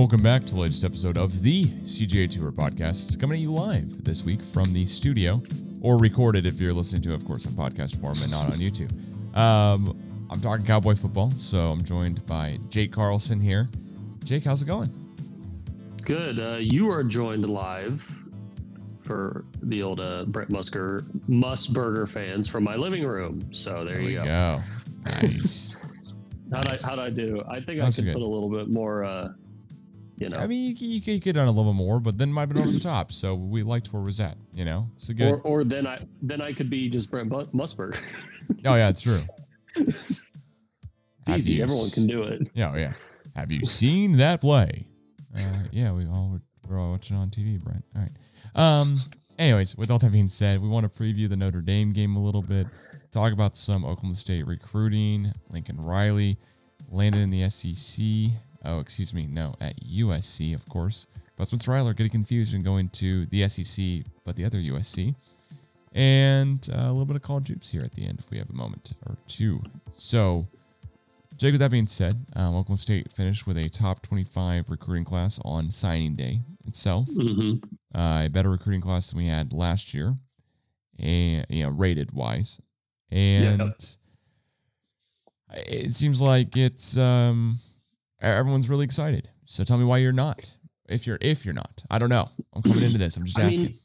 Welcome back to the latest episode of the CGA Tour podcast. It's coming to you live this week from the studio, or recorded if you're listening to, it, of course, on podcast form and not on YouTube. Um, I'm talking cowboy football, so I'm joined by Jake Carlson here. Jake, how's it going? Good. Uh, you are joined live for the old uh, Brett Musker Musburger fans from my living room. So there, There you go. go. Nice. How'd Nice. I how'd I do? I think That's I could good. put a little bit more. Uh, you know, I mean, you, could- you, could- you could have done a little more, but then might have been over the top. So we liked where it was at, you know? So good. or or then I then I could be just Brent Bu- Musburger. oh, yeah, it's true. it's Have easy. you Everyone can do it. Yeah, oh, yeah. Have you seen that play? Uh, yeah, we all were, we're all watching on TV, Brent. All right. Um. Anyways, with all that being said, we want to preview the Notre Dame game a little bit, talk about some Oklahoma State recruiting. Lincoln Riley landed in the SEC. Oh, excuse me, no, at USC, of course. But Spencer Rattler getting confused and going to the SEC, but the other USC. And uh, a little bit of college hoops here at the end, if we have a moment or two. So, Jake, with that being said, um, Oklahoma State finished with a top 25 recruiting class on signing day itself. hmm Uh, a better recruiting class than we had last year, and you know, rated wise. And it seems like it's um, everyone's really excited. So tell me why you're not. If you're if you're not, I don't know. I'm coming into this. I'm just I asking. mean,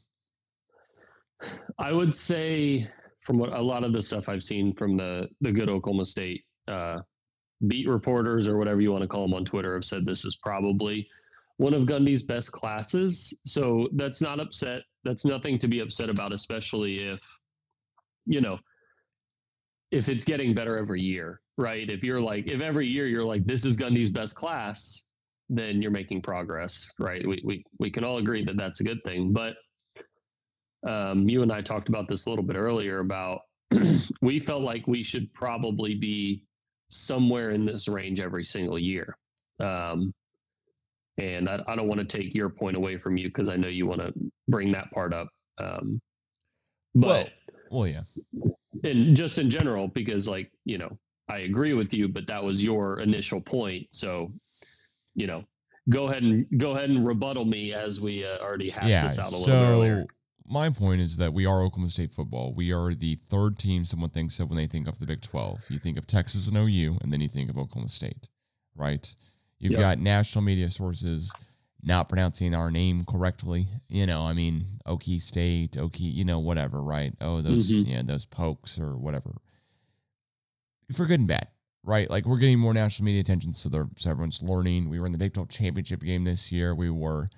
I would say from what a lot of the stuff I've seen from the the good Oklahoma State uh, beat reporters or whatever you want to call them on Twitter have said this is probably one of Gundy's best classes. So that's not upset. That's nothing to be upset about, especially if you know if it's getting better every year, right? If you're like if every year you're like this is Gundy's best class, then you're making progress, right? We we we can all agree that that's a good thing, but um, you and I talked about this a little bit earlier about we felt like we should probably be somewhere in this range every single year. Um, and I, I don't want to take your point away from you because I know you want to bring that part up. Um, but Well, yeah, and just in general, because like, you know, I agree with you, but that was your initial point. So, you know, go ahead and go ahead and rebuttal me as we uh, already hashed yeah. this out a little bit earlier. So my point is that we are Oklahoma State football. We are the third team someone thinks of when they think of the Big 12. You think of Texas and OU, and then you think of Oklahoma State, right? You've Yep. got national media sources not pronouncing our name correctly. You know, I mean, Okie State, Okie, you know, whatever, right? Oh, those, Mhm. yeah, those pokes or whatever. For good and bad, right? Like we're getting more national media attention, so, they're, so everyone's learning. We were in the Big 12 championship game this year. We were,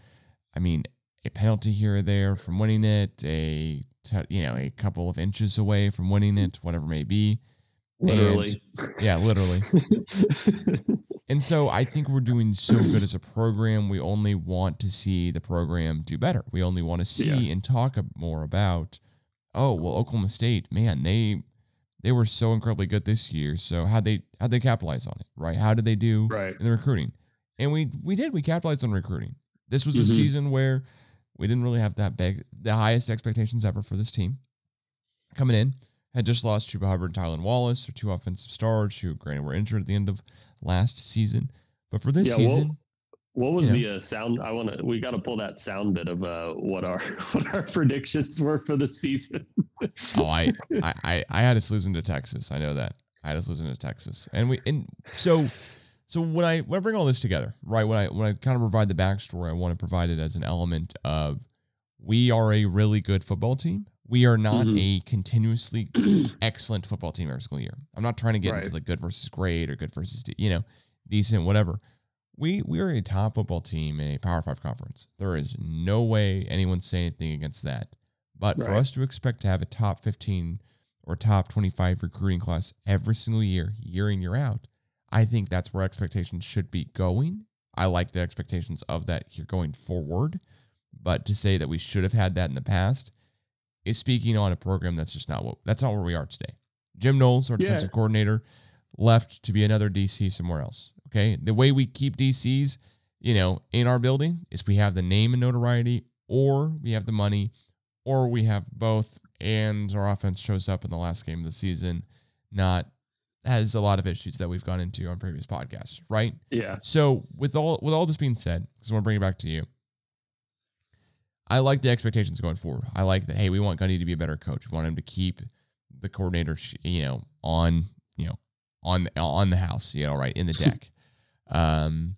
I mean, a penalty here or there from winning it, a t- you know a couple of inches away from winning it, whatever it may be. Literally. Yeah, literally. And so I think we're doing so good as a program. We only want to see the program do better. We only want to see and talk more about, oh well, Oklahoma State, man, they they were so incredibly good this year. So how they how they capitalize on it, right? How did they do right. in the recruiting? And we we did. We capitalized on recruiting. This was a Mhm. season where we didn't really have that big, the highest expectations ever for this team. Coming in, had just lost Chuba Hubbard and Tylan Wallace, their two offensive stars, who granted were injured at the end of last season. But for this Yeah, well- season, What was Yeah. the uh, sound? I want to. We got to pull that sound bit of uh, what our what our predictions were for the season. oh, I, I, I, had us losing to Texas. I know that. I had us losing to Texas, and we and so so when I when I bring all this together, right? When I when I kind of provide the backstory, I want to provide it as an element of we are a really good football team. We are not Mhm. a continuously excellent football team every single year. I'm not trying to get Right. into the good versus great or good versus you know decent whatever. We we are a top football team in a Power Five conference. There is no way anyone's saying anything against that. But for us to expect to have a top 15 or top 25 recruiting class every single year, year in, year out, I think that's where expectations should be going. I like the expectations of that here going forward. But to say that we should have had that in the past is speaking on a program that's just not what that's not where we are today. Jim Knowles, our Yeah. defensive coordinator, left to be another DC somewhere else. Okay. The way we keep DCs, you know, in our building is we have the name and notoriety, or we have the money, or we have both, and our offense shows up in the last game of the season, not has a lot of issues that we've gone into on previous podcasts, right? Yeah. So with all with all this being said, because I want to bring it back to you, I like the expectations going forward. I like that. Hey, we want Gundy to be a better coach. We want him to keep the coordinator, you know, on you know on on the house, you know, right in the deck. Um,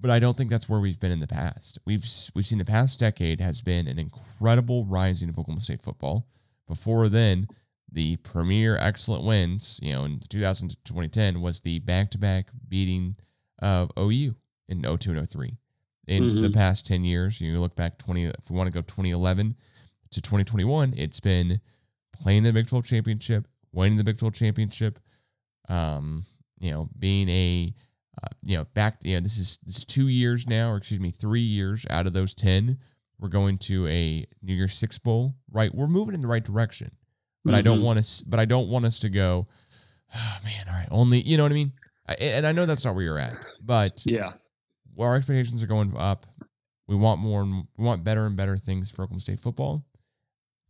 but I don't think that's where we've been in the past. We've we've seen the past decade has been an incredible rising of Oklahoma State football. Before then, the premier excellent wins, you know, in 2000 to 2010 was the back-to-back beating of OU in 02 and 03. In mm-hmm. the past 10 years, you look back 20 if we want to go 2011 to 2021, it's been playing the Big 12 championship, winning the Big 12 championship, um, you know, being a uh, you know, back, you know, this is this is two years now, or excuse me, three years out of those ten. We're going to a New Year's Six bowl, right? We're moving in the right direction, but mm-hmm. I don't mm-hmm. want us, but I don't want us to go, oh, man. All right, only you know what I mean. I, and I know that's not where you're at, but yeah, our expectations are going up. We want more and we want better and better things for Oklahoma State football.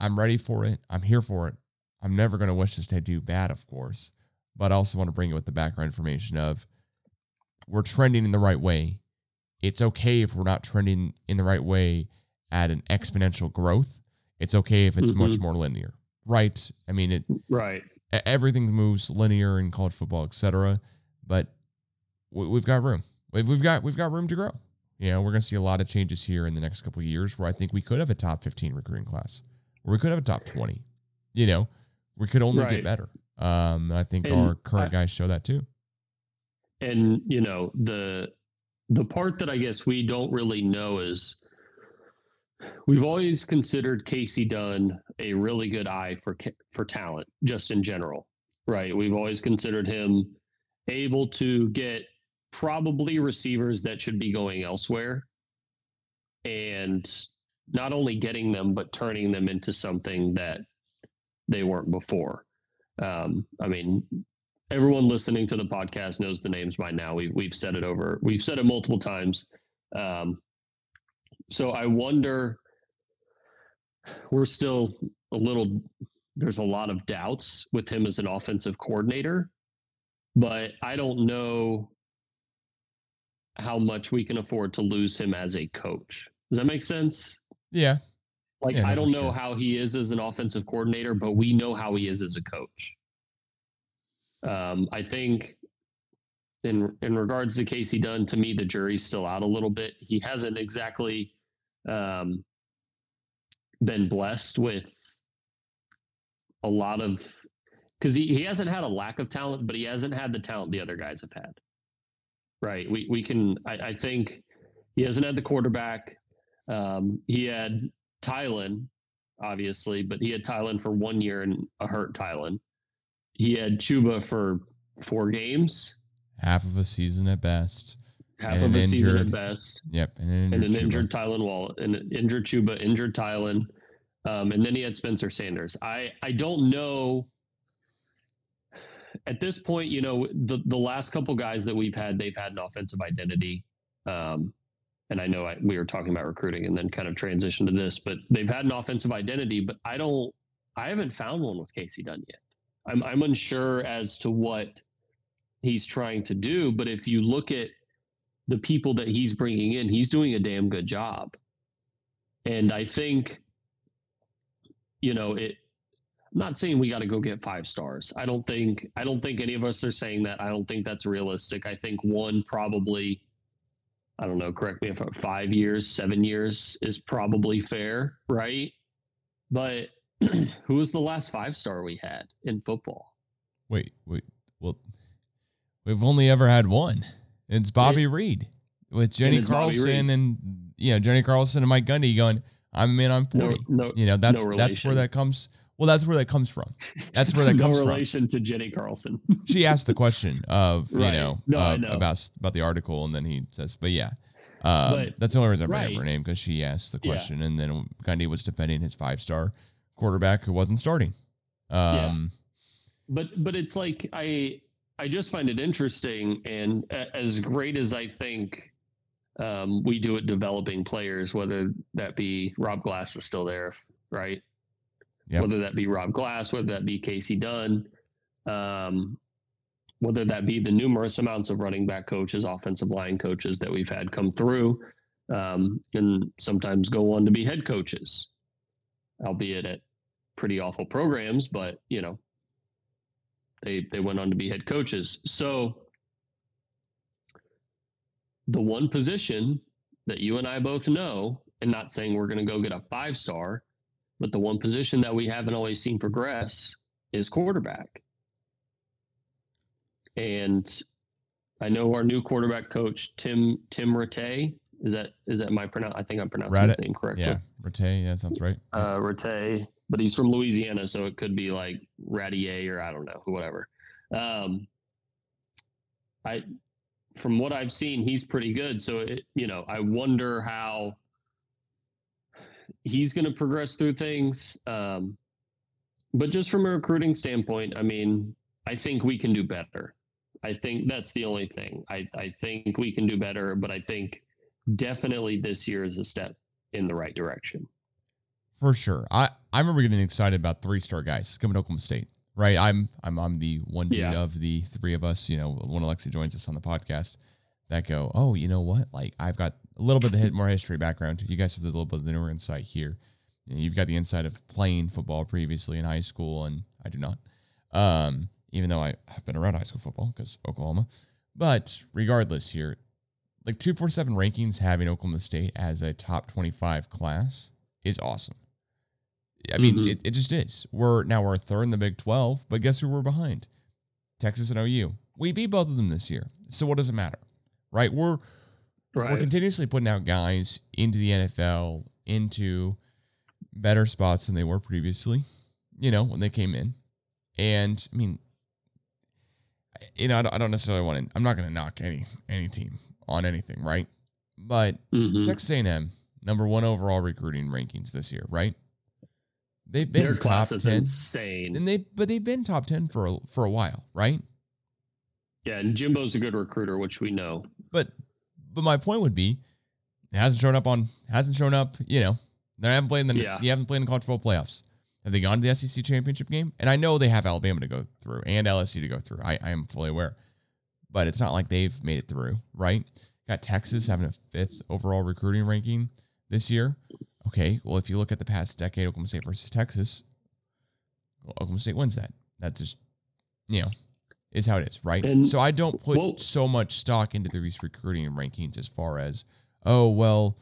I'm ready for it. I'm here for it. I'm never going to wish this to do bad, of course, but I also want to bring it with the background information of we're trending in the right way. It's okay if we're not trending in the right way at an exponential growth. It's okay if it's mm-hmm. much more linear, right? I mean, it right. Everything moves linear in college football, etc. But we've got room. We've got we've got room to grow. You know, we're going to see a lot of changes here in the next couple of years where I think we could have a top 15 recruiting class, or we could have a top 20. You know, we could only right. get better. Um, I think and our current I, guys show that too and you know the the part that I guess we don't really know is we've always considered Kasey Dunn a really good eye for for talent, just in general, right? We've always considered him able to get probably receivers that should be going elsewhere, and not only getting them but turning them into something that they weren't before. Um, I mean, everyone listening to the podcast knows the names by now. We've we've said it over. We've said it multiple times. Um, so I wonder. We're still a little. There's a lot of doubts with him as an offensive coordinator, but I don't know how much we can afford to lose him as a coach. Does that make sense? Yeah. Like yeah, I don't know sure. how he is as an offensive coordinator, but we know how he is as a coach. Um, I think in in regards to Kasey Dunn, to me, the jury's still out a little bit. He hasn't exactly um, been blessed with a lot of because he, he hasn't had a lack of talent, but he hasn't had the talent the other guys have had. Right. We we can I, I think he hasn't had the quarterback. Um, he had Tylan, obviously, but he had Tylan for one year and a hurt Tylan he had Chuba for four games, half of a season at best, half of a injured, season at best. Yep, and an injured, and an injured Tylan Wall, and an injured Chuba, injured Tylan, um, and then he had Spencer Sanders. I I don't know. At this point, you know the the last couple guys that we've had, they've had an offensive identity. Um, and I know I, we were talking about recruiting and then kind of transition to this, but they've had an offensive identity. But I don't, I haven't found one with Kasey Dunn yet. I'm I'm unsure as to what he's trying to do, but if you look at the people that he's bringing in, he's doing a damn good job. And I think you know, it I'm not saying we got to go get five stars. I don't think I don't think any of us are saying that. I don't think that's realistic. I think one probably I don't know, correct me if I'm 5 years, 7 years is probably fair, right? But Who was the last five star we had in football? Wait, wait. Well, we've only ever had one. It's Bobby Reid with Jenni Carlson and you know Jenni Carlson and Mike Gundy going. I'm in. I'm forty. No, no you know that's no that's where that comes. Well, that's where that comes from. That's where that comes from. No relation to Jenni Carlson. she asked the question of you know, no, uh, know, about about the article, and then he says, "But yeah, uh, but, that's the only reason I bring right. up her name because she asked the question, yeah. and then Gundy was defending his five star quarterback who wasn't starting. Um, yeah. But but it's like I I just find it interesting, and as great as I think um, we do at developing players, whether that be Rob Glass is still there, right? Yep. Whether that be Rob Glass, whether that be Kasey Dunn, um, whether that be the numerous amounts of running back coaches, offensive line coaches that we've had come through, um, and sometimes go on to be head coaches, albeit at pretty awful programs, but you know, they they went on to be head coaches. So the one position that you and I both know, and not saying we're going to go get a five star, but the one position that we haven't always seen progress is quarterback. And I know our new quarterback coach, Tim Tim Rattay. Is that is that my pronoun? I think I'm pronouncing his name correctly. Yeah, Rattay. Yeah, sounds right. Uh, Rattay, but he's from Louisiana, so it could be like Radier or I don't know, whatever. Um, I, from what I've seen, he's pretty good. So it, you know, I wonder how he's going to progress through things. Um, but just from a recruiting standpoint, I mean, I think we can do better. I think that's the only thing. I, I think we can do better, but I think definitely this year is a step in the right direction. For sure. I, I remember getting excited about three star guys coming to Oklahoma State. Right. I'm I'm I'm the one dude Yeah. of the three of us, you know, when Alexa joins us on the podcast that go, Oh, you know what? Like I've got a little bit of hit more history background. You guys have a little bit of the newer insight here. You've got the insight of playing football previously in high school, and I do not. Um, even though I have been around high school football because Oklahoma. But regardless, here, like 247 rankings having Oklahoma State as a top 25 class is awesome. I mean, Mhm. it, it just is. We're now we're third in the Big 12, but guess who we're behind? Texas and OU. We beat both of them this year. So what does it matter? Right? We're we're continuously putting out guys into the NFL, into better spots than they were previously, you know, when they came in. And I mean, you know, I don't, I don't necessarily want to, I'm not going to knock any, any team on anything, right? But Mhm. Texas A&M, number one overall recruiting rankings this year, right? They've been Their top class is 10. insane. And they, but they've been top 10 for a, for a while, right? yeah, and Jimbo's a good recruiter, which we know. But but my point would be, it hasn't shown up on hasn't shown up. You know, they haven't played in the Yeah. you haven't played in the college football playoffs. Have they gone to the SEC championship game? And I know they have Alabama to go through and LSU to go through. I, I am fully aware, but it's not like they've made it through, right? Got Texas having a fifth overall recruiting ranking this year. Okay, well if you look at the past decade, Oklahoma State versus Texas, well, Oklahoma State wins that. That's just you know is how it is, right? And- so I don't put well- so much stock into these recruiting rankings as far as oh well,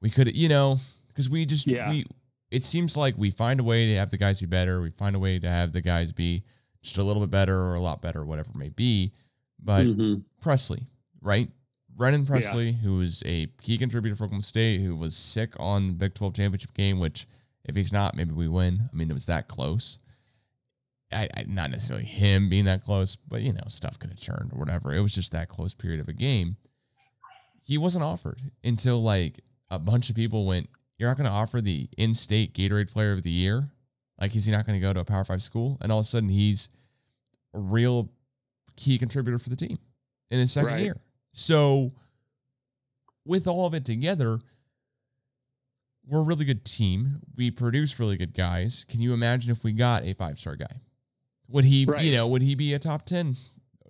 we could you know because we just Yeah. we it seems like we find a way to have the guys be better. We find a way to have the guys be just a little bit better or a lot better, whatever it may be. But Mhm. Presley, right? Brennan Presley, who was a key contributor for Oklahoma State, who was sick on the Big 12 championship game, which if he's not, maybe we win. I mean, it was that close. I, I not necessarily him being that close, but you know, stuff could have churned or whatever. It was just that close period of a game. He wasn't offered until like a bunch of people went, You're not gonna offer the in-state Gatorade player of the year? Like is he not gonna go to a power five school? And all of a sudden he's a real key contributor for the team in his second Right. year. So with all of it together, we're a really good team. We produce really good guys. Can you imagine if we got a five star guy? Would he, Right. you know, would he be a top ten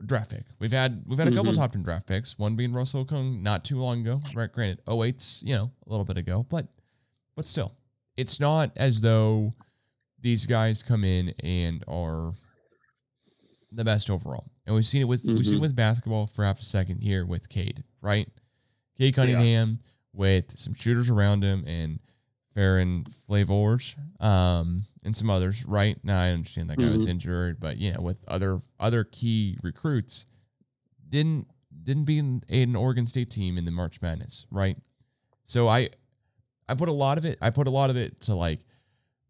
draft pick? We've had we've had a couple Mhm. top ten draft picks. One being Russell Okung not too long ago. Right, granted, 08's, you know, a little bit ago, but but still, it's not as though these guys come in and are the best overall. And we've seen it with we've seen it Mhm. with basketball for half a second here with Cade, right? Cade Cunningham with some shooters around him and Ferron Flavors, um, and some others, right? Now I understand that guy was Mhm. injured, but you know, with other other key recruits, didn't didn't be in an Oregon State team in the March Madness, right? So I I put a lot of it I put a lot of it to like,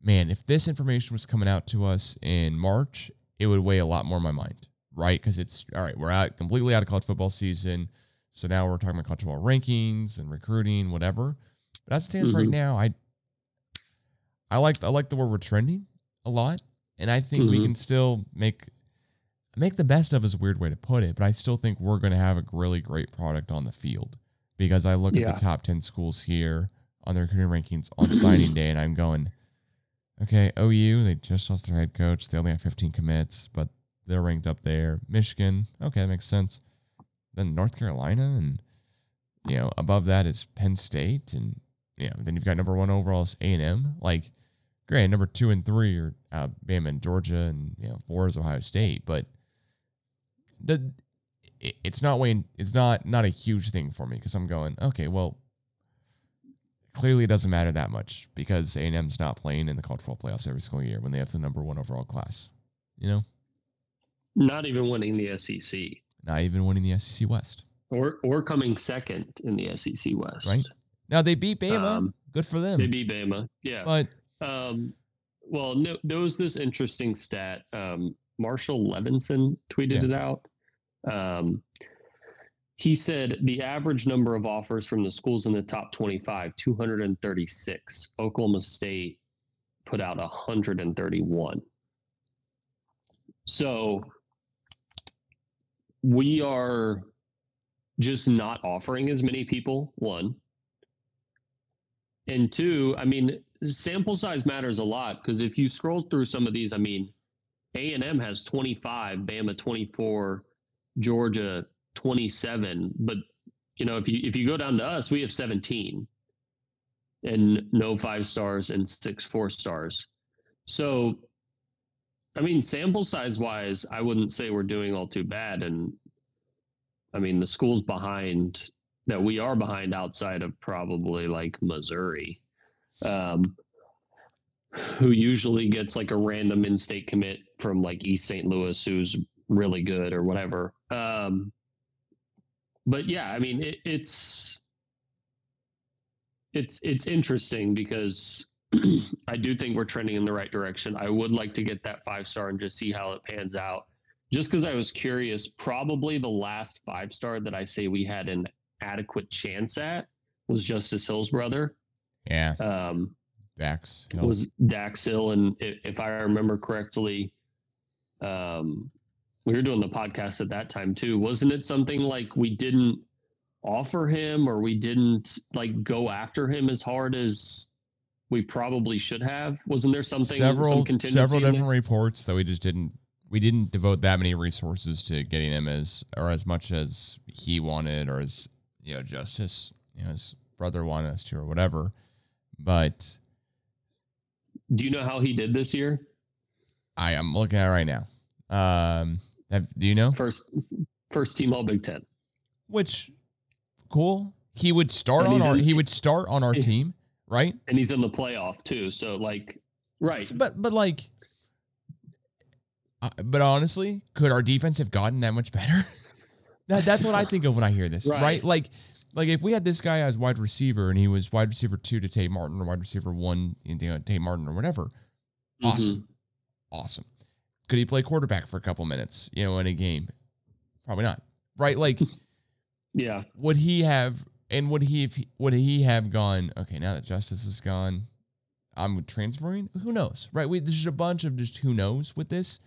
man, if this information was coming out to us in March, it would weigh a lot more in my mind, right? Because it's all right, we're out completely out of college football season. So now we're talking about college football rankings and recruiting, whatever. But as it stands right Mhm. now, I I like I like the word we're trending a lot. And I think we Mhm. can still make make the best of is a weird way to put it, but I still think we're gonna have a really great product on the field. Because I look Yeah. at the top ten schools here on their recruiting rankings on signing day and I'm going, okay, OU, they just lost their head coach. They only have 15 commits, but they're ranked up there. Michigan, okay, that makes sense. Then North Carolina, and you know, above that is Penn State, and you know, then you've got number one overall is A and M. Like, great, number two and three are Alabama and Georgia, and you know, four is Ohio State. But the it- it's not weighing, it's not not a huge thing for me because I'm going, okay, well, clearly it doesn't matter that much because A and M's not playing in the football playoffs every single year when they have the number one overall class. You know, Not even winning the SEC not even winning the SEC West. or or coming second in the SEC West. Right. Now they beat Bama. Um, Good for them. They beat Bama. Yeah. but Um, well, no, there was this interesting stat. Um, Marshall Levinson tweeted Yeah. it out. Um, he said the average number of offers from the schools in the top 25, 236. Oklahoma State put out 131. So we are just not offering as many people, one. And two, I mean, sample size matters a lot because if you scroll through some of these, I mean, A and M has 25, Bama 24, Georgia 27, but you know, if you if you go down to us, we have 17 and no five stars and six four stars. So I mean, sample size wise, I wouldn't say we're doing all too bad. And I mean, the schools behind that we are behind outside of probably like Missouri, um, who usually gets like a random in state commit from like East St. Louis who's really good or whatever. Um, but yeah, I mean, it, it's it's it's interesting because I do think we're trending in the right direction. I would like to get that five star and just see how it pans out. Just because I was curious, probably the last five star that I say we had an adequate chance at was Justice Hill's brother. yeah, Um, Dax. Hill. was Dax Hill, and if, if I remember correctly, um, we were doing the podcast at that time too. Wasn't it something like we didn't offer him, or we didn't like go after him as hard as we probably should have? Wasn't there something several some contingency several different reports that we just didn't we didn't devote that many resources to getting him as or as much as he wanted or as you know justice you know his brother wanted us to or whatever but Do you know how he did this year? i am looking at it right now um have, do you know First, first team All Big Ten. which cool he would start on our in- he would start on our team right and he's in the playoff too. So like, right? But but like, uh, but honestly, could our defense have gotten that much better? that that's what I think of when I hear this, right. Right. Like, like if we had this guy as wide receiver and he was wide receiver two to Tay Martin or wide receiver one, you know, Tay Martin or whatever, awesome, Mhm. awesome. Could he play quarterback for a couple minutes, you know, in a game? Probably not, right? Like, Yeah. would he have? And would he have, would he have gone? Okay, now that Justice is gone, I'm transferring. Who knows, right? We this is a bunch of just who knows with this.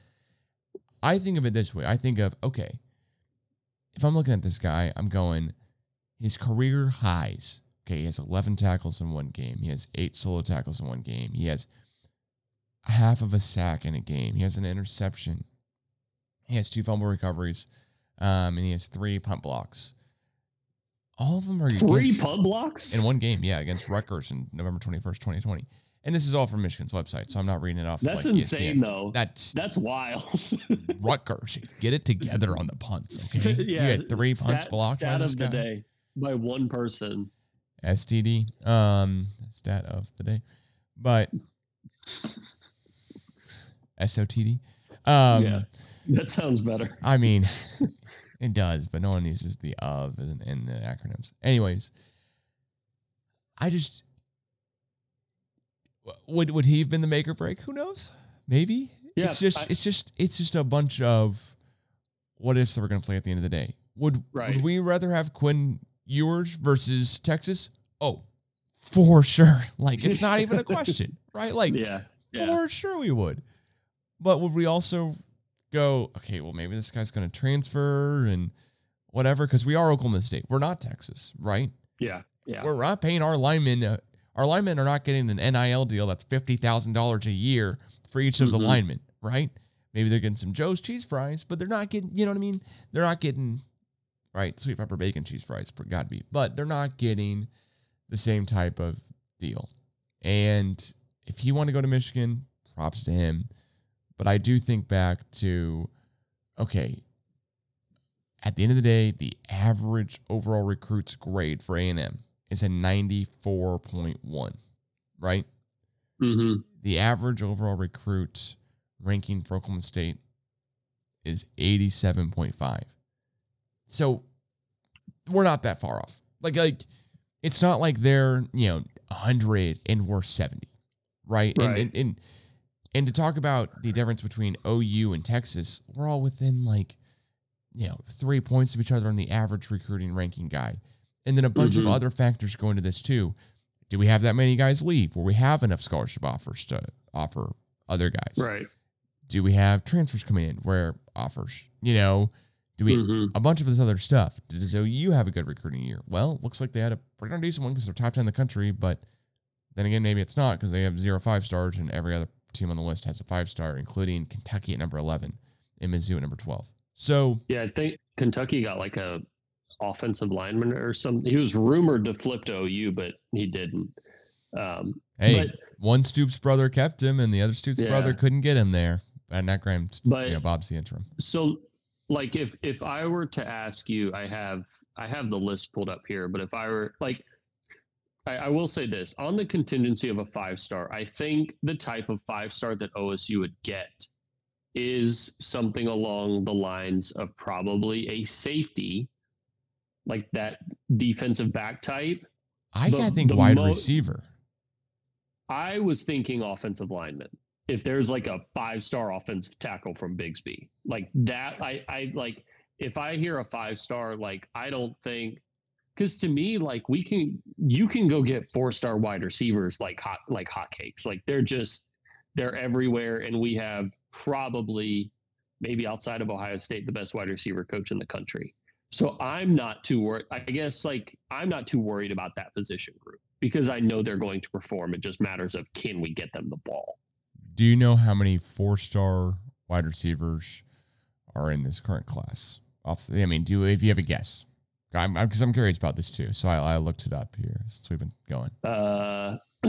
I think of it this way. I think of okay, if I'm looking at this guy, I'm going his career highs. Okay, he has 11 tackles in one game. He has eight solo tackles in one game. He has half of a sack in a game. He has an interception. He has two fumble recoveries, um, and he has three punt blocks. All of them are Three punt blocks in one game, yeah, against Rutgers in November 21st, 2020. And this is all from Michigan's website, so I'm not reading it off. That's like insane, ESPN. though. That's That's wild. Rutgers. Get it together on the punts, okay? you had three punts stat, blocked by Stat this of guy. the day by one person. STD, um, stat of the day, but SOTD. Um, Yeah. That sounds better. I mean, it does, but no one uses the of in, in the acronyms. Anyways, I just would would he have been the make or break? Who knows? Maybe. Yeah, it's just I- it's just it's just a bunch of what ifs that we're gonna play at the end of the day. Would Right. would we rather have Quinn Ewers versus Texas? Oh, for sure. Like it's not even a question, right? Like Yeah. Yeah. for sure we would. But would we also go, okay, well, maybe this guy's going to transfer and whatever? Because we are Oklahoma State. We're not Texas, right? Yeah. Yeah. We're not paying our linemen. Uh, our linemen are not getting an NIL deal that's $50,000 a year for each of the Mhm. linemen, right? Maybe they're getting some Joe's cheese fries, but they're not getting, you know what I mean? They're not getting, right, sweet pepper bacon cheese fries, got to be, but they're not getting the same type of deal. And if he want to go to Michigan, props to him. But I do think back to, okay, at the end of the day, the average overall recruit's grade for A&M is a 94.1, right? Mm-hmm. The average overall recruit ranking for Oklahoma State is 87.5. So we're not that far off. Like like it's not like they're, you know, 100 and we're 70, right? Right. And, and and and to talk about the difference between OU and Texas, we're all within like you know, 3 points of each other on the average recruiting ranking guy. And then a bunch of Mhm. other factors go into this too. Do we have that many guys leave where we have enough scholarship offers to offer other guys? Right. Do we have transfers coming in where offers, you know, do we Mhm. a bunch of this other stuff? Does OU have a good recruiting year? Well, looks like they had a pretty darn decent one because they're top 10 in the country, but then again, maybe it's not because they have zero five stars and every other team on the list has a five star, including Kentucky at number 11 and Mizzou at number 12. So, Yeah, I think Kentucky got like a offensive lineman or something. He was rumored to flip to OU, but he didn't. Um, hey, but one Stoops brother kept him and the other Stoops Yeah. brother couldn't get him there. And not Graham, But- you know, Bob's the interim. so like if if I were to ask you, I have I have the list pulled up here, but if I were like I, I will say this on the contingency of a five star, I think the type of five star that OSU would get is something along the lines of probably a safety, like that defensive back type. I the- think wide mo- receiver. I was thinking offensive lineman. If there's like a five star offensive tackle from Bixby, like that, I, I like if I hear a five star, like I don't think because to me, like we can you can go get four star wide receivers like hot like hotcakes. Like they're just they're everywhere, and we have probably maybe outside of Ohio State the best wide receiver coach in the country. So I'm not too worried. I guess like I'm not too worried about that position group because I know they're going to perform. It just matters of can we get them the ball. Do you know how many four star wide receivers are in this current class? I mean, do if you have a guess? I'm because I'm, curious about this too, so I, I looked it up here since we've been going. Uh,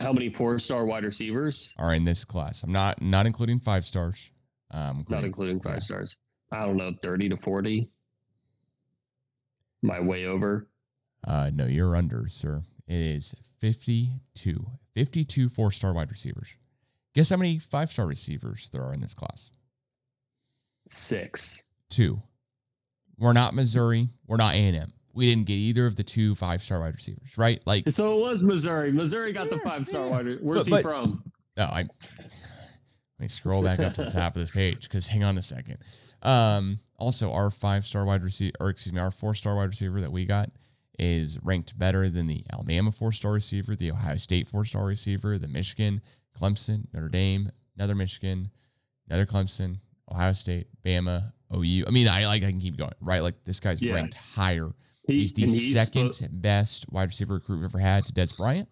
how many four star wide receivers? Are in this class? I'm not not including five stars. Um, Not including five yeah. stars. I don't know, thirty to forty. My way over. Uh, no, you're under, sir. It is 52. 52 four star wide receivers. Guess how many five star receivers there are in this class? Six. Two. We're not Missouri. We're not A&M. We didn't get either of the two five star wide receivers, right? Like, So it was Missouri. Missouri got the five star yeah. wide. re- Where's But- he but- from? no, I. Let me scroll back up to the top of this page because hang on a second. Um, also, our five star wide receiver, or excuse me, our four star wide receiver that we got is ranked better than the Alabama four star receiver, the Ohio State four star receiver, the Michigan, Clemson, Notre Dame, another Michigan, another Clemson, Ohio State, Bama, OU. I mean, I like I can keep going, right? Like this guy's Yeah. ranked higher. He- He's the he's second best wide receiver recruit we've ever had to Dez Bryant.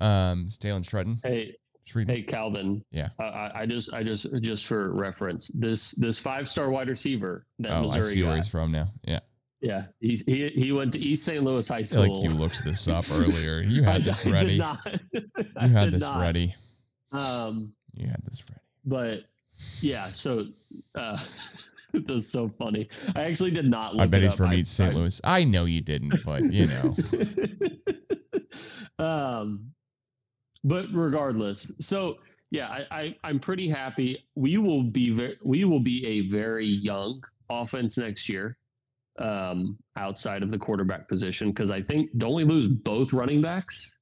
Um, Stalen Stratton. hey, Shreeden. hey, Calvin. Yeah. I, I, I just, I just, just for reference, this, this five star wide receiver that Oh, Missouri I see where he's from now. Yeah. Yeah, he's he he went to East St. Louis High I feel School. like you looked this up earlier. You I- had this I ready. Did not. You had this not. ready. Um, You had this ready. but yeah, so uh, that's so funny. I actually did not. Look I bet he's from I- East St. I- Louis. I know you didn't, but you know. um, but regardless, so yeah, I, I I'm pretty happy. We will be very we will be a very young offense next year, um, outside of the quarterback position because I think don't we lose both running backs?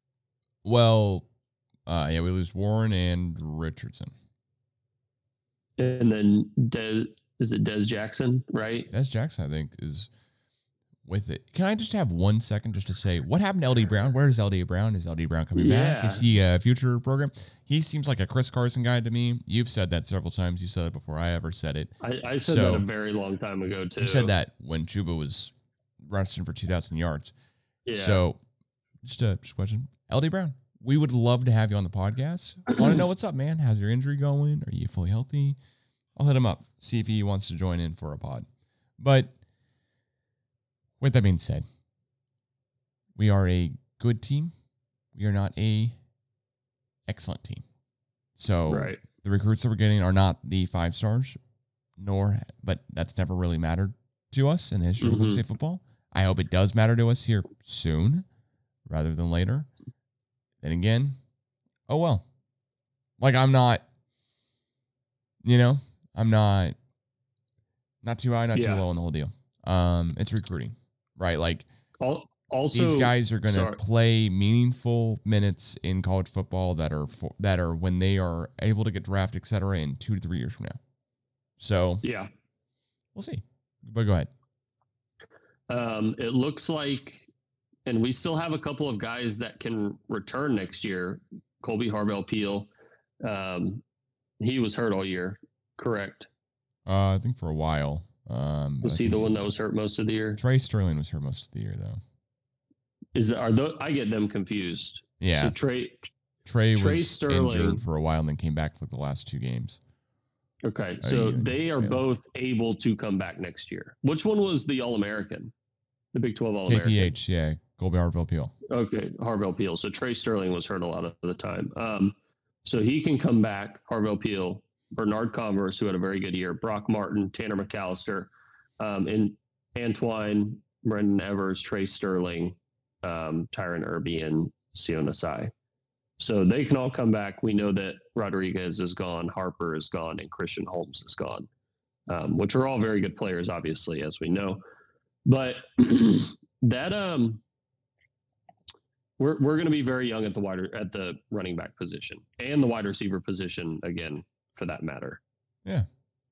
Well, uh, yeah, we lose Warren and Richardson. And then Des, is it Des Jackson, right? Des Jackson, I think, is with it. Can I just have one second just to say what happened to LD Brown? Where is LD Brown? Is LD Brown coming back? Is he a future program? He seems like a Chris Carson guy to me. You've said that several times. You said it before I ever said it. I, I said So- that a very long time ago too. You said that when Chuba was rushing for 2,000 yards. Yeah. So, just a, just a question. LD Brown, we would love to have you on the podcast. I Want to know what's up, man? How's your injury going? Are you fully healthy? I'll hit him up, see if he wants to join in for a pod. But with that being said, we are a good team. We are not a excellent team. So Right. the recruits that we're getting are not the five stars, nor but that's never really mattered to us in the history of Mhm. Blue State football. I hope it does matter to us here soon rather than later. Then again, oh well. Like I'm not you know, I'm not not too high, not Yeah. too low on the whole deal. Um it's recruiting. Right? Like Al- Also, these guys are going to play meaningful minutes in college football that are for, that are when they are able to get drafted, et cetera, in two to three years from now. So yeah. we'll see. But go ahead. Um, it looks like, and we still have a couple of guys that can return next year. Kolby Harvell Peel, um, he was hurt all year, correct? Uh, I think for a while. Um, Was he the one that was hurt most of the year? Trey Sterling was here most of the year, though. Is are those, I get them confused? Yeah, So Trey. Trey was Trey Sterling- injured for a while and then came back for the last two games. Okay, so they are both able to come back next year. Which one was the All American? The Big Twelve All American. KPH, yeah, Kolby Harvell Peel. Okay, Harvell Peel. So Trey Sterling was hurt a lot of the time. Um, so he can come back. Harvell Peel, Bernard Converse, who had a very good year, Brock Martin, Tanner McAllister, um, and Antwine, Brendan Evers, Trey Sterling, um, Tyron Irby, and Siona Sai. So they can all come back. We know that Rodriguez is gone, Harper is gone, and Christian Holmes is gone, um, which are all very good players, obviously, as we know. But that um we're we're going to be very young at the wider at the running back position and the wide receiver position again for that matter. Yeah.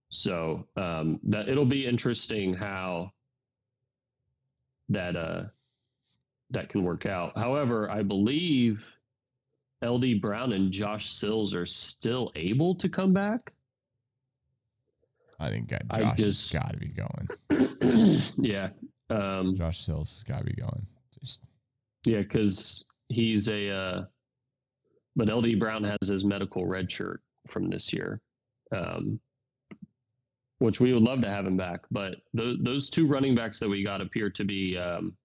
So um, that it'll be interesting how that uh that can work out. However, I believe LD Brown and Josh Sills are still able to come back. I think uh, I just- has got to be going. yeah. Um, Josh Sills has got to be going. Yeah, because he's a. Uh, but LD Brown has his medical red shirt from this year, um, which we would love to have him back. But th- those two running backs that we got appear to be um,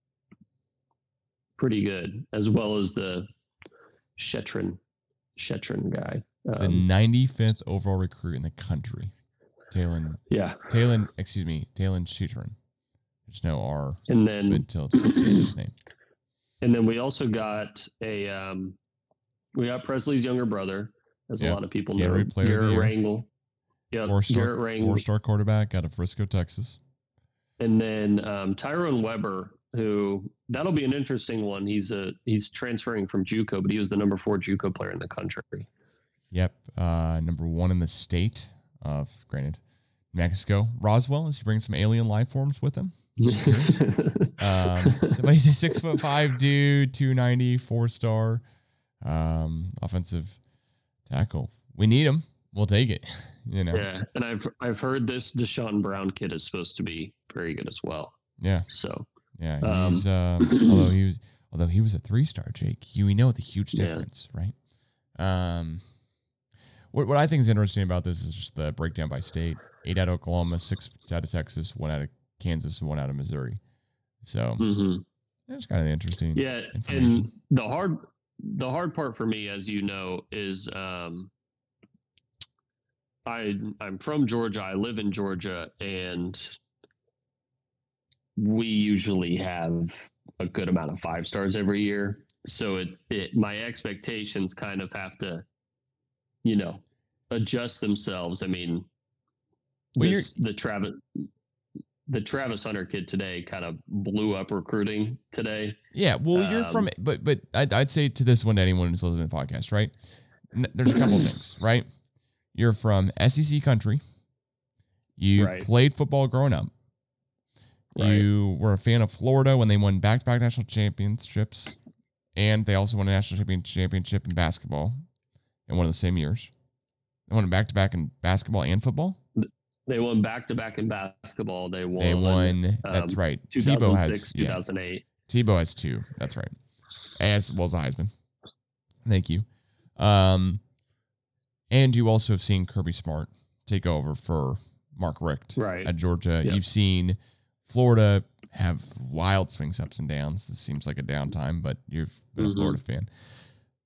pretty good, as well as the Shettron Shettron guy. the Um, 95th overall recruit in the country, Talyn yeah, Talyn, excuse me, Talyn Shettron. There's no R and then until his name. And then we also got a um, we got Presley's younger brother, as Yeah. a lot of people Gatorade know, Player Garrett. Rangel. Yeah, Four star, Garrett four star quarterback out of Frisco, Texas. And then um, Tyrone Weber, who that'll be an interesting one. He's a he's transferring from JUCO, but he was the number four JUCO player in the country. Yep, uh, number one in the state of, granted, Mexico. Roswell, is he bringing some alien life forms with him? Just curious. Um, so he's a six foot five dude, 290, four star, um, offensive tackle. We need him. We'll take it. You know, yeah, and I've I've heard this Deshaun Brown kid is supposed to be very good as well. yeah, So yeah. Um, He's um, although he was although he was a three star, Jake. You we know the huge Yeah. difference, right? Um, what what I think is interesting about this is just the breakdown by state. Eight out of Oklahoma, six out of Texas, one out of Kansas, and one out of Missouri. So mhm. that's kind of interesting. Yeah, and the hard the hard part for me, as you know, is um, I I'm from Georgia. I live in Georgia, and we usually have a good amount of five stars every year. So it it my expectations kind of have to, you know, adjust themselves. I mean, Well, this, the Travis the Travis Hunter kid today kind of blew up recruiting today. Yeah, well, you're from, Um, but but I'd, I'd say to this one to anyone who's listening to the podcast, right? There's a couple of things, right? You're from SEC country. You Right. played football growing up. Right. You were a fan of Florida when they won back-to-back national championships, and they also won a national championship in basketball in one of the same years. They won back-to-back in basketball and football. They won back to back in basketball. They won. They won. that's um, right. Tebow 2006, has yeah. 2008. Tebow has two. That's right. As well as Heisman. Thank you. Um, and you also have seen Kirby Smart take over for Mark Richt Right. at Georgia. Yep. You've seen Florida have wild swings, ups and downs. This seems like a downtime, but you've been a Mhm. Florida fan.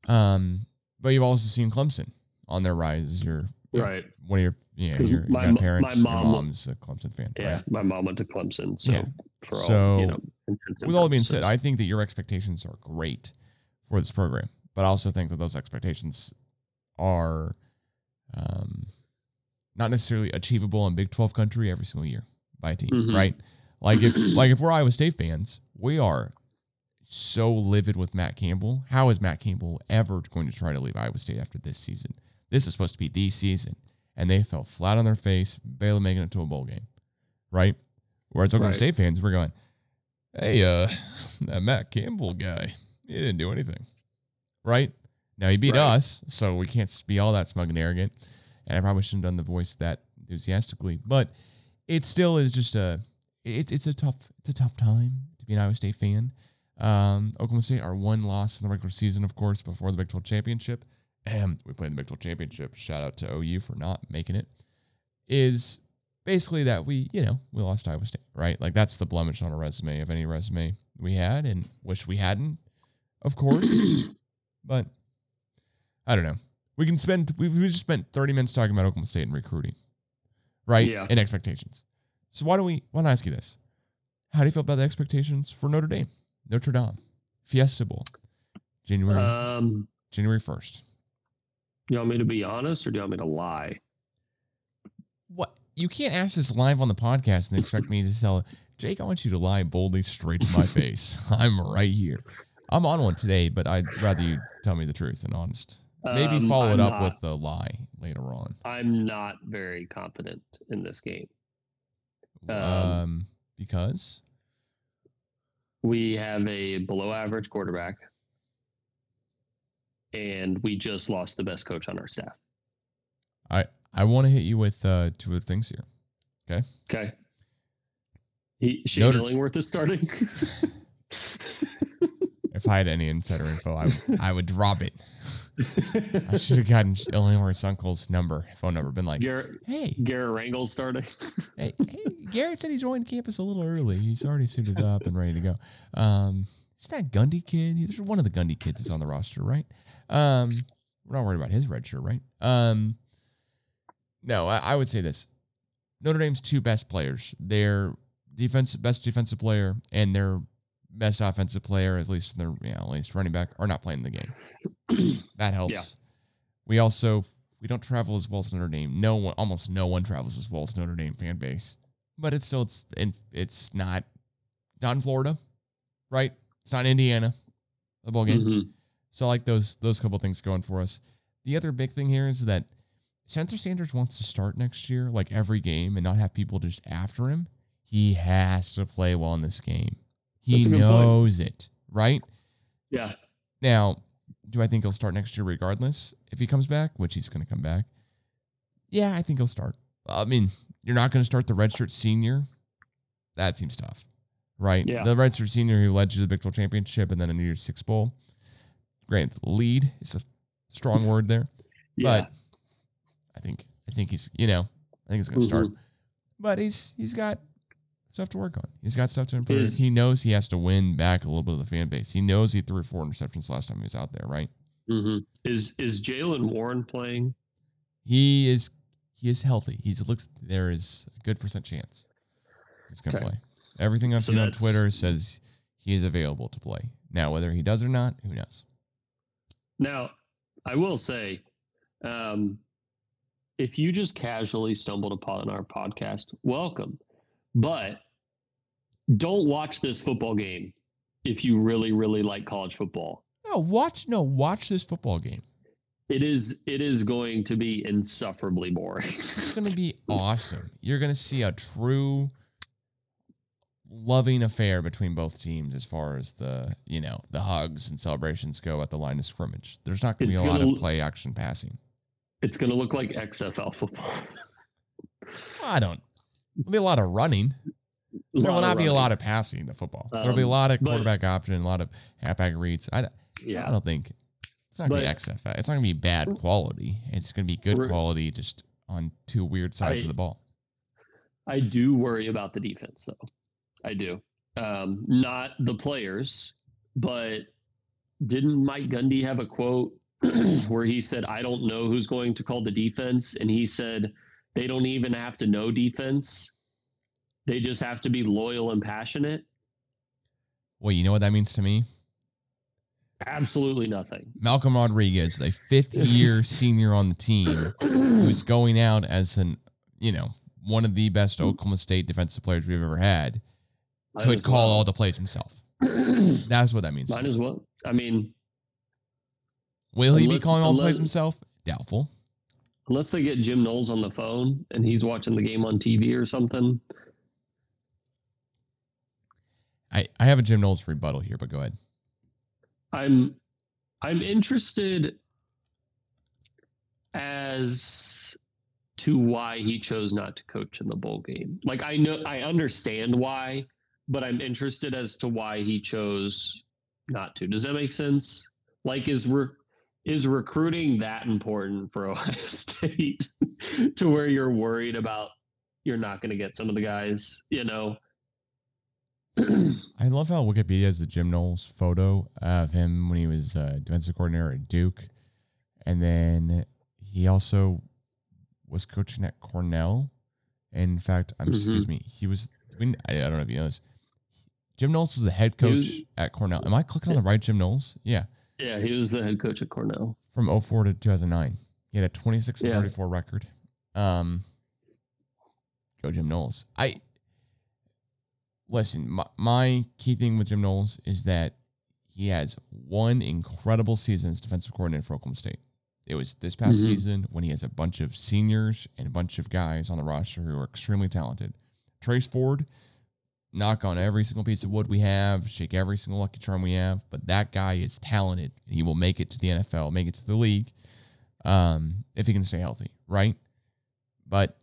Um, but you've also seen Clemson on their rise. as Your Right. one of your yeah, your, your my mo- parents, my mom- your mom's a Clemson fan. Yeah. right? My mom went to Clemson, so Yeah. for all So, you know, With all being said, I think that your expectations are great for this program, but I also think that those expectations are um, not necessarily achievable in Big Twelve country every single year by a team, Mhm. right? Like if like if we're Iowa State fans, we are so livid with Matt Campbell. How is Matt Campbell ever going to try to leave Iowa State after this season? This is supposed to be the season, and they fell flat on their face, barely making it to a bowl game, right? Whereas Oklahoma Right. State fans, we're going, hey, uh, that Matt Campbell guy, he didn't do anything, right? Now he beat Right. us, so we can't be all that smug and arrogant. And I probably shouldn't have done the voice that enthusiastically, but it still is just a it's it's a tough it's a tough time to be an Iowa State fan. Um, Oklahoma State are one loss in the regular season, of course, before the Big 12 championship. And we played the Big 12 championship. Shout out to OU for not making it. Is basically that we, you know, we lost to Iowa State, right? Like that's the blemish on a resume of any resume we had, and wish we hadn't, of course. but I don't know. We can spend we we just spent 30 minutes talking about Oklahoma State and recruiting, right? Yeah. And expectations. So why don't we why don't I ask you this? How do you feel about the expectations for Notre Dame? Notre Dame. Fiesta Bowl. January um, January 1st. You want me to be honest or do you want me to lie? What you can't ask this live on the podcast and expect me to tell Jake, I want you to lie boldly straight to my face. I'm right here. I'm on one today, but I'd rather you tell me the truth and honest. Maybe Um, follow it up not- with a lie later on. I'm not very confident in this game. Um, Um, because We have a below average quarterback, and we just lost the best coach on our staff. I I want to hit you with uh, two other things here. Okay. Okay. He, Shane Notre- Illingworth is starting. If I had any insider info, I, I would drop it. I should have gotten Illinois' uncle's number, phone number, been like, Garrett, hey, Garrett Rangel's starting. hey, hey, Garrett said he joined campus a little early. He's already suited up and ready to go. Um, is that Gundy kid? There's one of the Gundy kids that's on the roster, right? Um, we're not worried about his red shirt, right? Um, no, I, I would say this: Notre Dame's two best players, their defensive best defensive player and their best offensive player, at least their know, at least running back, are not playing the game. that helps. We also we don't travel as well as Notre Dame. No one, almost no one travels as well as Notre Dame fan base. But it's still it's it's not not in Florida, right? It's not Indiana, the bowl game. Mhm. So I like those those couple things going for us. The other big thing here is that Spencer Sanders wants to start next year, like every game, and not have people just after him. He has to play well in this game. He good point. knows it, right? Yeah. Now, do I think he'll start next year regardless if he comes back, which he's going to come back? Yeah, I think he'll start. I mean, you're not going to start the redshirt senior. That seems tough, right? Yeah. The redshirt senior who led you to the Big 12 championship and then a New Year's Six bowl. Grant lead is a strong word there, Yeah. but I think I think he's you know I think he's going to start. Mm-hmm. But he's he's got stuff to work on. He's got stuff to improve. Is- he knows he has to win back a little bit of the fan base. He knows he threw four interceptions last time he was out there, right? hmm Is is Jaylen Warren playing? He is he is healthy. He's looks there is a good percent chance he's gonna Okay. play. Everything I've So seen on Twitter says he is available to play. Now, whether he does or not, who knows? Now, I will say, um, if you just casually stumbled upon our podcast, welcome. But don't watch this football game if you really, really like college football. No, watch no, watch this football game. It is it is going to be insufferably boring. It's gonna be awesome. You're gonna see a true loving affair between both teams as far as the you know the hugs and celebrations go at the line of scrimmage. There's not gonna be a lot of play action passing. it's going to look like XFL football. I don't. There'll be a lot of running. There will not be a lot of passing in the football. There'll be a Um, lot of but- quarterback option, a lot of halfback reads. I, yeah. I don't think It's not gonna be But- XFL. It's not gonna be bad quality. It's gonna be good quality, just on two weird sides of the ball. I do worry about the defense, though. I do. Um, not the players, but didn't Mike Gundy have a quote where he said, I don't know who's going to call the defense? And he said, they don't even have to know defense. They just have to be loyal and passionate. Well, you know what that means to me? Absolutely nothing. Malcolm Rodriguez, a fifth year senior on the team, who's going out as an you know one of the best Oklahoma State defensive players we've ever had, could call well. all the plays himself. That's what that means. Might as well. I mean, Will he be calling all the plays himself? Doubtful. unless they get Jim Knowles on the phone and he's watching the game on TV or something. I, I have a Jim Knowles rebuttal here, but go ahead. I'm I'm interested as to why he chose not to coach in the bowl game. Like I know I understand why, but I'm interested as to why he chose not to. Does that make sense? Like is re- is recruiting that important for Ohio State to where you're worried about you're not going to get some of the guys, you know? I love how Wikipedia has the Jim Knowles photo of him when he was uh, defensive coordinator at Duke, and then he also was coaching at Cornell. In fact, I'm excuse me, he was. I, I don't know if you know this. Jim Knowles was the head He coach was- at Cornell. Am I clicking on the right Jim Knowles? Yeah, yeah, he was the head coach at Cornell. from 04 to 2009. He had a 26 and Yeah. 34 record. Um, go Jim Knowles. I listen. My, my key thing with Jim Knowles is that he has one incredible season as defensive coordinator for Oklahoma State. It was this past Mhm. season when he has a bunch of seniors and a bunch of guys on the roster who are extremely talented. Trace Ford, knock on every single piece of wood we have, shake every single lucky charm we have, but that guy is talented he will make it to the NFL, make it to the league, um, if he can stay healthy, right? But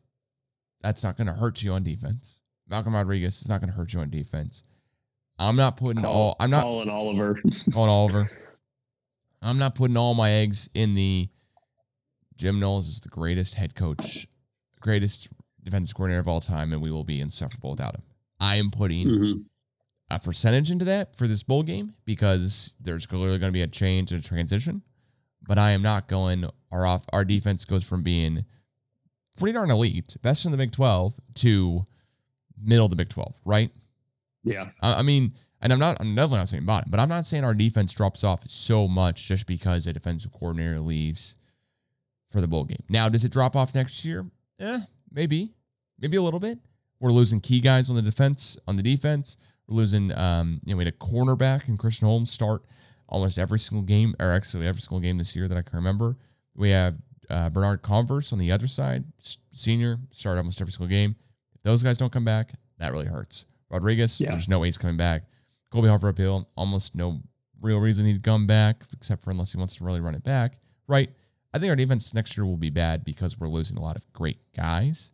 that's not going to hurt you on defense. Malcolm Rodriguez is not going to hurt you on defense. I'm not putting all. I'm not Collin Oliver. calling Oliver. I'm not putting all my eggs in the Jim Knowles is the greatest head coach, greatest defensive coordinator of all time, and we will be insufferable without him. I am putting Mhm. a percentage into that for this bowl game because there's clearly going to be a change and a transition. But I am not going. Our off our defense goes from being pretty darn elite, best in the Big Twelve, to middle of the Big Twelve, right? Yeah. I, I mean, and I'm not, I'm definitely not saying bottom, but I'm not saying our defense drops off so much just because a defensive coordinator leaves for the bowl game. Now, does it drop off next year? Eh, maybe, maybe a little bit. We're losing key guys on the defense, on the defense. We're losing, um, you know, we had a cornerback and Christian Holmes start almost every single game, or actually every single game this year that I can remember. We have uh, Bernard Converse on the other side, senior, start almost every single game. If those guys don't come back, that really hurts. Rodriguez, Yeah. there's no way he's coming back. Kolby Harvell Peel, almost no real reason he'd come back, except for unless he wants to really run it back. Right. I think our defense next year will be bad because we're losing a lot of great guys.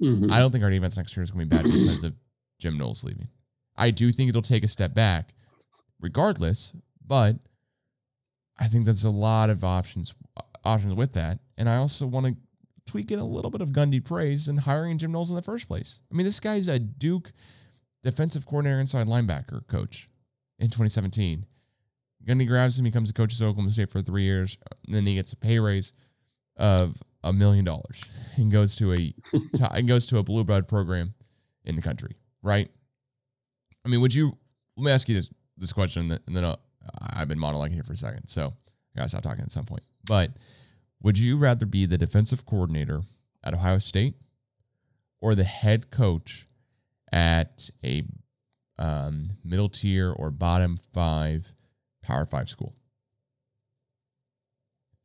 Mhm. I don't think our defense next year is going to be bad because of Jim Knowles leaving. I do think it'll take a step back, regardless. But I think there's a lot of options options with that, and I also want to tweak in a little bit of Gundy praise and hiring Jim Knowles in the first place. I mean, this guy's a Duke defensive coordinator, inside linebacker coach in 2017. Gundy grabs him, he comes to coach at Oklahoma State for three years, and then he gets a pay raise of a million dollars and goes to a and goes to a blue blood program in the country, right? I mean, would you? Let me ask you this this question, and then I'll, I've been monologuing here for a second, so I gotta stop talking at some point. But would you rather be the defensive coordinator at Ohio State or the head coach at a um, middle tier or bottom five Power Five school?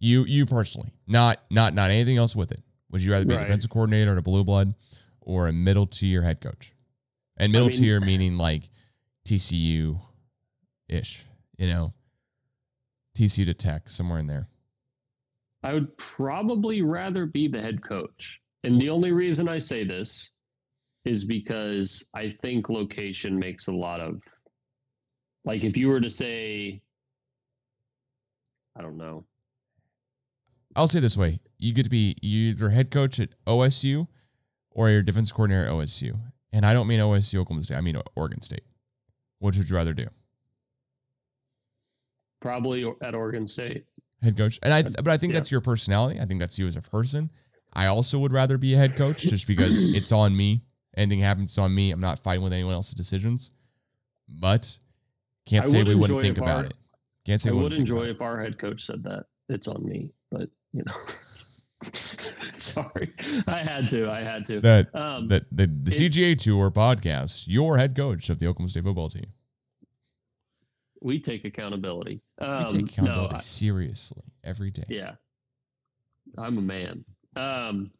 You you personally, not not not anything else with it. Would you rather be a defensive coordinator at a blue blood or a middle tier head coach? And middle mean- tier meaning like TCU ish, you know, TCU to Tech somewhere in there. I would probably rather be the head coach. And the only reason I say this is because I think location makes a lot of like if you were to say I don't know. I'll say this way: you get to be either head coach at OSU or your defense coordinator at OSU. And I don't mean OSU Oklahoma State. I mean Oregon State. Which would you rather do? Probably at Oregon State. Head coach, and I, but I think yeah. that's your personality. I think that's you as a person. I also would rather be a head coach just because it's on me. Anything happens, on me. I'm not fighting with anyone else's decisions. But can't say we wouldn't think about our, it. Can't say I would enjoy if our head coach said that. It's on me, but you know. Sorry, I had to. I had to. That um, that the, the it, CGA Tour podcast. Your head coach of the Oklahoma State football team. We take accountability. Um, we take accountability no, I, seriously every day. Yeah, I'm a man. Um,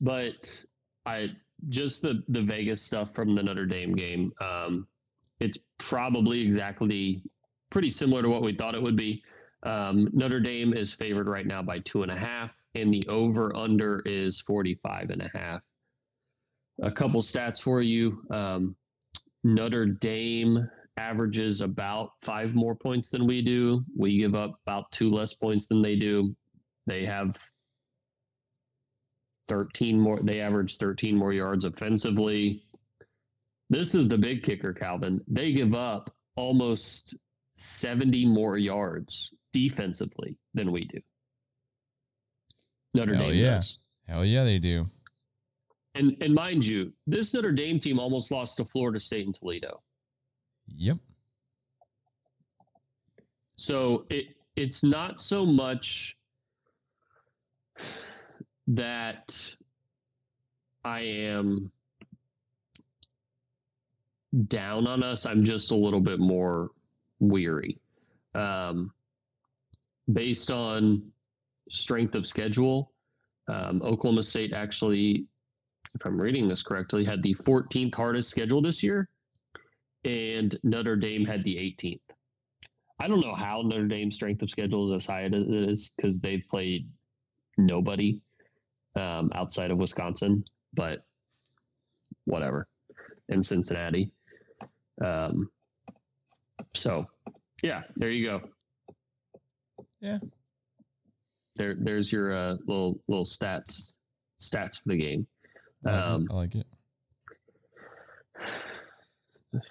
but I just the the Vegas stuff from the Notre Dame game. Um, it's probably exactly pretty similar to what we thought it would be. Um, Notre Dame is favored right now by two and a half, and the over under is 45 and a half. A couple stats for you. Um, Notre Dame averages about five more points than we do. We give up about two less points than they do. They have 13 more, they average 13 more yards offensively. This is the big kicker, Calvin. They give up almost 70 more yards defensively than we do. Notre Hell Dame yeah. does. Hell yeah, they do. And and mind you, this Notre Dame team almost lost to Florida State and Toledo. Yep. So it it's not so much that I am down on us. I'm just a little bit more weary. Um, based on strength of schedule, um, Oklahoma State actually, if I'm reading this correctly, had the 14th hardest schedule this year, and Notre Dame had the 18th. I don't know how Notre Dame's strength of schedule is as high as it is because they've played nobody um, outside of Wisconsin, but whatever, in Cincinnati. Um, so, yeah, there you go. Yeah. There, there's your uh, little little stats stats for the game. Um, I like it.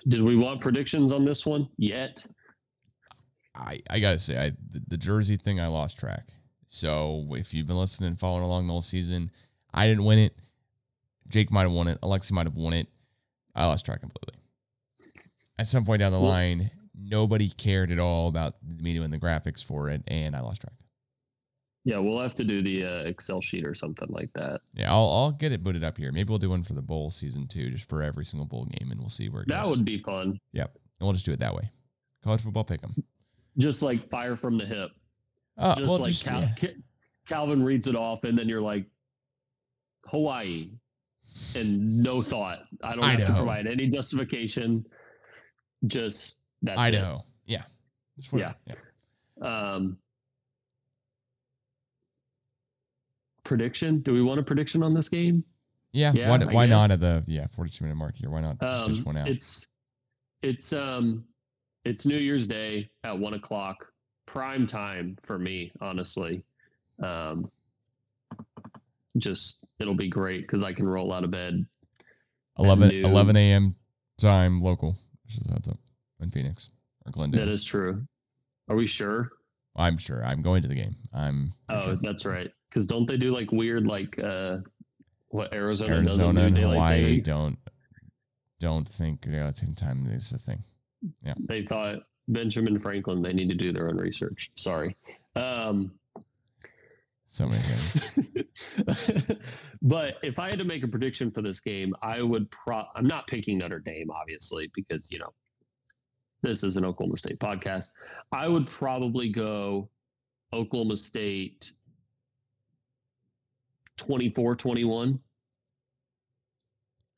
Did we want predictions on this one yet? I, I gotta say, I the, the, jersey thing I lost track. So if you've been listening and following along the whole season, I didn't win it. Jake might have won it. Alexi might have won it. I lost track completely. At some point down the well, line, nobody cared at all about the me doing the graphics for it, and I lost track. Yeah, we'll have to do the uh, Excel sheet or something like that. Yeah, I'll I'll get it booted up here. Maybe we'll do one for the bowl season two, just for every single bowl game, and we'll see where it that goes. would be fun. Yep, and we'll just do it that way. College football pick 'em. Just like fire from the hip. Uh, just well, like just, Cal- yeah. Calvin reads it off, and then you're like, Hawaii, and no thought. I don't have to provide any justification. Just that's Idaho. It. Yeah. Yeah. yeah. Um, prediction? Do we want a prediction on this game? Yeah. yeah why, why not at the yeah 42 minute mark here? Why not just, um, just one out? It's it's um it's New Year's Day at one o'clock, prime time for me, honestly. Um, just it'll be great because I can roll out of bed. 11, 11 a.m. time local. That's up in Phoenix or Glendale. That is true. Are we sure? I'm sure. I'm going to the game. I'm. Oh, sure. that's right. Because don't they do like weird like uh what Arizona, Arizona and Hawaii don't don't think daylight saving time is a thing. Yeah. They thought Benjamin Franklin. They need to do their own research. Sorry. Um, so many things. but if I had to make a prediction for this game, I would pro. I'm not picking Notre Dame, obviously, because you know this is an Oklahoma State podcast. I would probably go Oklahoma State 24 21.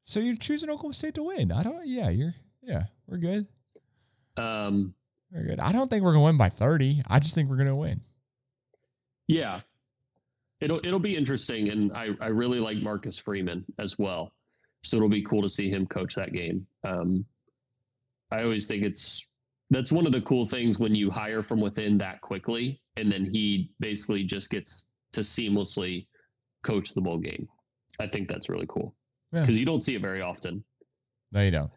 So you're choosing Oklahoma State to win. I don't, yeah, you're, yeah, we're good. Um, Very good. I don't think we're going to win by 30. I just think we're going to win. Yeah. It'll, it'll be interesting. And I, I really like Marcus Freeman as well. So it'll be cool to see him coach that game. Um, I always think it's that's one of the cool things when you hire from within that quickly, and then he basically just gets to seamlessly coach the bowl game. I think that's really cool Yeah. because you don't see it very often. No, you don't.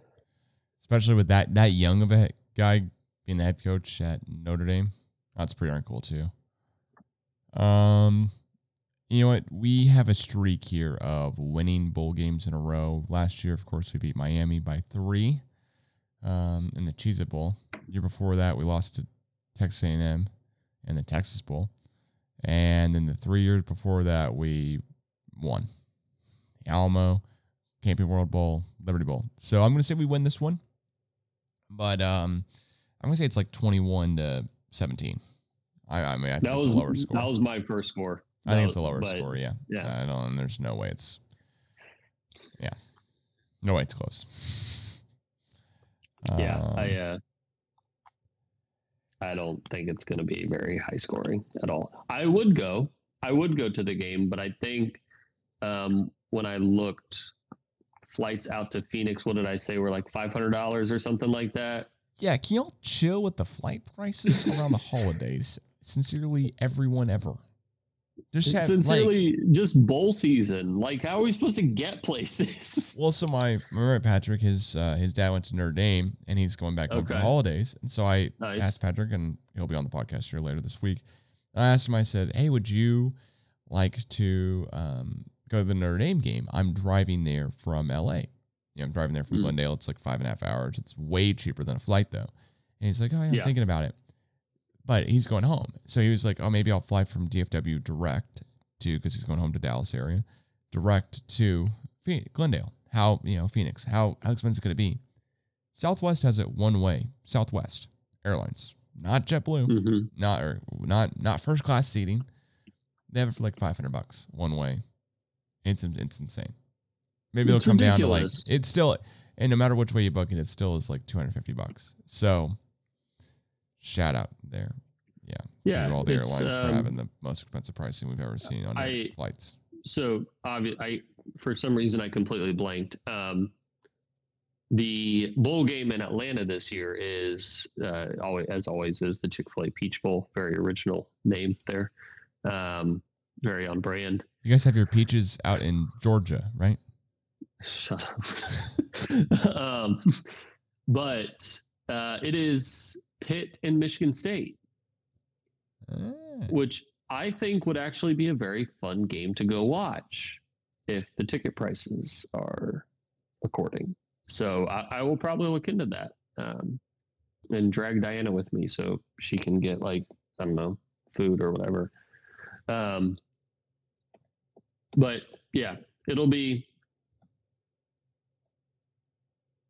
Especially with that that young of a guy being the head coach at Notre Dame. That's pretty darn cool too. Um, you know what? We have a streak here of winning bowl games in a row. Last year, of course, we beat Miami by three um, in the Cheez It Bowl. Year before that, we lost to Texas A&M in the Texas Bowl, and then the three years before that, we won Alamo, Camping World Bowl, Liberty Bowl. So I'm going to say we win this one, but um, I'm going to say it's like 21 to 17. I, I mean, I think That it's was a lower score. that was my first score. I think it's a lower score. Yeah. yeah. I don't. There's no way it's. Yeah. No way it's close. Yeah, Um, I uh, I don't think it's going to be very high scoring at all. I would go, I would go to the game, but I think um, when I looked, flights out to Phoenix, what did I say, were like five hundred dollars or something like that. yeah. Can y'all chill with the flight prices around the holidays? Sincerely, everyone ever. Just have like, Sincerely, just bowl season. Like, how are we supposed to get places? Well, so my remember Patrick, his uh, his dad went to Notre Dame, and he's going back home for the holidays. And so I Nice. asked Patrick, and he'll be on the podcast here later this week. I asked him, I said, "Hey, would you like to um, go to the Notre Dame game? I'm driving there from LA. You know, I'm driving there from Mm. Glendale. It's like five and a half hours. It's way cheaper than a flight, though." And he's like, "Oh, yeah, I'm thinking about it." But he's going home, so he was like, "Oh, maybe I'll fly from DFW direct to because he's going home to Dallas area, direct to Glendale. How you know Phoenix? How how expensive could it be? Southwest has it one way. Southwest Airlines, not JetBlue, Mhm. not or not not first class seating. They have it for like five hundred bucks one way. It's it's insane. Maybe It's it'll come down to like it's still and no matter which way you book it, it still is like two hundred fifty bucks. So shout out there. Yeah. Yeah, For all the airlines for um, having the most expensive pricing we've ever seen on I- flights. so obvious i for some reason i completely blanked um the bowl game in atlanta this year is uh always as always is the chick-fil-a peach bowl very original name there um very on brand You guys have your peaches out in Georgia, right? Shut up. um but uh it is pitt and michigan state Ah. which I think would actually be a very fun game to go watch if the ticket prices are according. So I, I will probably look into that um, and drag Diana with me so she can get like I don't know food or whatever. Um, but yeah, it'll be